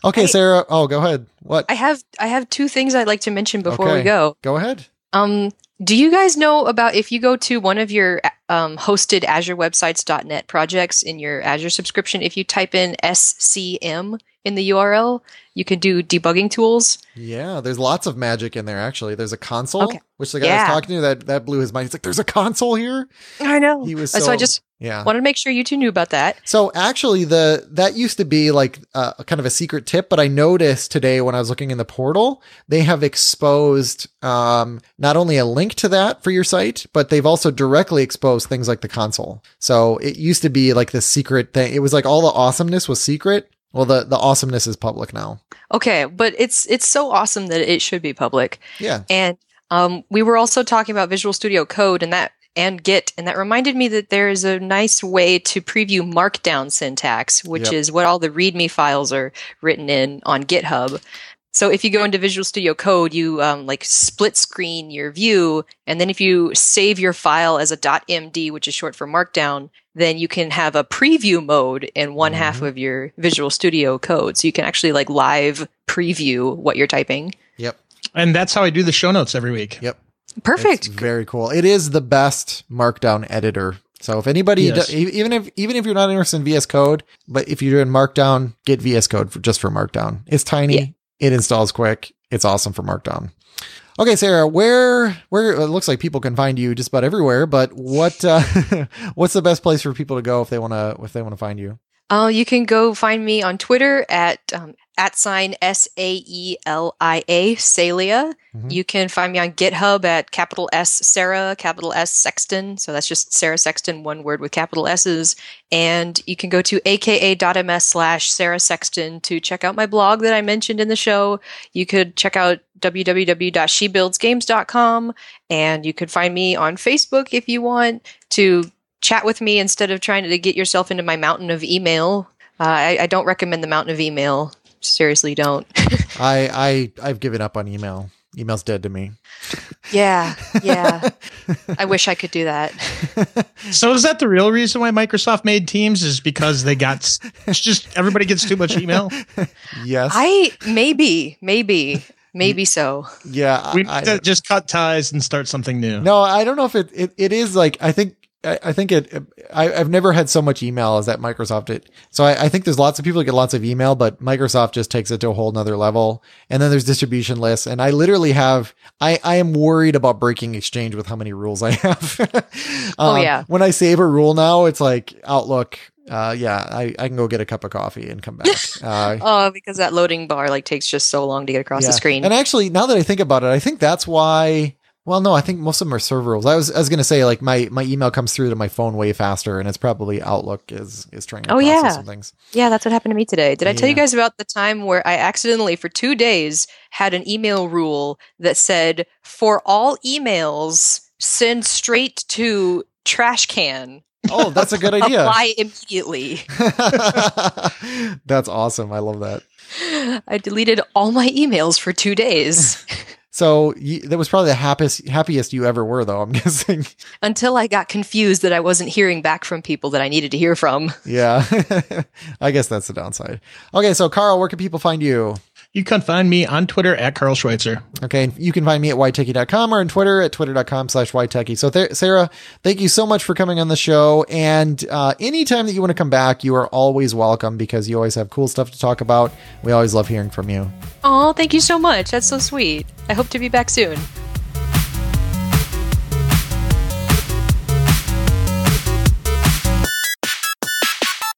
okay, I- Sarah. Oh, go ahead. What? I have I have two things I'd like to mention before we go. go ahead. Um, do you guys know about if you go to one of your um, hosted AzureWebsites.net projects in your Azure subscription, if you type in SCM in the URL, you can do debugging tools. Yeah, there's lots of magic in there. Actually, there's a console, Okay. which the guy I was talking to that that blew his mind. He's like, "There's a console here." I know. He was so, so, I just yeah. wanted to make sure you two knew about that. So actually, the that used to be like uh, kind of a secret tip, but I noticed today when I was looking in the portal, they have exposed um, not only a link to that for your site, but they've also directly exposed things like the console. So it used to be like this secret thing. It was like all the awesomeness was secret. Well, the the awesomeness is public now. Okay, but it's it's so awesome that it should be public. Yeah. And um, we were also talking about Visual Studio Code and that and Git, and that reminded me that there is a nice way to preview Markdown syntax, which Yep. is what all the README files are written in on GitHub. So if you go into Visual Studio Code, you um, like split screen your view, and then if you save your file as a .md, which is short for Markdown, then you can have a preview mode in one half Mhm. of your Visual Studio Code. So you can actually like live preview what you're typing. Yep. And that's how I do the show notes every week. Yep. Perfect. It's very cool. It is the best Markdown editor. So if anybody, Yes. do- even if even if you're not interested in VS Code, but if you're doing Markdown, get VS Code for, just for Markdown. It's tiny. Yeah. It installs quick. It's awesome for Markdown. Okay, Sarah, where where it looks like people can find you just about everywhere, but what uh, what's the best place for people to go if they want to if they want to find you? Uh, you can go find me on Twitter at um, at sign S A E L I A Saelia. Mhm. You can find me on GitHub at capital S Sarah, capital S Sexton. So that's just Sarah Sexton, one word with capital S's. And you can go to aka.ms slash Sarah Sexton to check out my blog that I mentioned in the show. You could check out www.shebuildsgames.com and you could find me on Facebook if you want to chat with me instead of trying to get yourself into my mountain of email. Uh, I, I don't recommend the mountain of email. Seriously, don't. I I I've given up on email. Email's dead to me. yeah, yeah. I wish I could do that. so is that the real reason why Microsoft made Teams? Is because they got it's just everybody gets too much email? yes. I maybe, maybe, maybe so. Yeah. We need to just cut ties and start something new. No, I don't know if it, it, it is like, I think I, think it, I, have never had so much email as that Microsoft it. So I, I, think there's lots of people that get lots of email, but Microsoft just takes it to a whole nother level. And then there's distribution lists. And I literally have, I, I am worried about breaking exchange with how many rules I have. um, oh yeah. When I save a rule now, it's like Outlook. Uh, yeah, I, I can go get a cup of coffee and come back. Uh, oh, because that loading bar like takes just so long to get across yeah. the screen. And actually, now that I think about it, I think that's why well, no, I think most of them are server rules. I was I was gonna say like my my email comes through to my phone way faster, and it's probably Outlook is is trying to oh, process yeah. some things. Yeah, that's what happened to me today. Did I tell you guys about the time where I accidentally for two days had an email rule that said for all emails send straight to trash can. Oh, that's a good idea. Apply immediately. that's awesome. I love that. I deleted all my emails for two days. So you, that was probably the happiest happiest you ever were, though. I'm guessing until I got confused that I wasn't hearing back from people that I needed to hear from. Yeah, I guess that's the downside. Okay, so Carl, where can people find you? You can find me on Twitter at Carl Schweitzer. Okay. You can find me at whitetechie.com or on Twitter at twitter.com slash whitetechie. So th- Sarah, thank you so much for coming on the show. And uh, anytime that you want to come back, you are always welcome because you always have cool stuff to talk about. We always love hearing from you. Oh, thank you so much. That's so sweet. I hope to be back soon.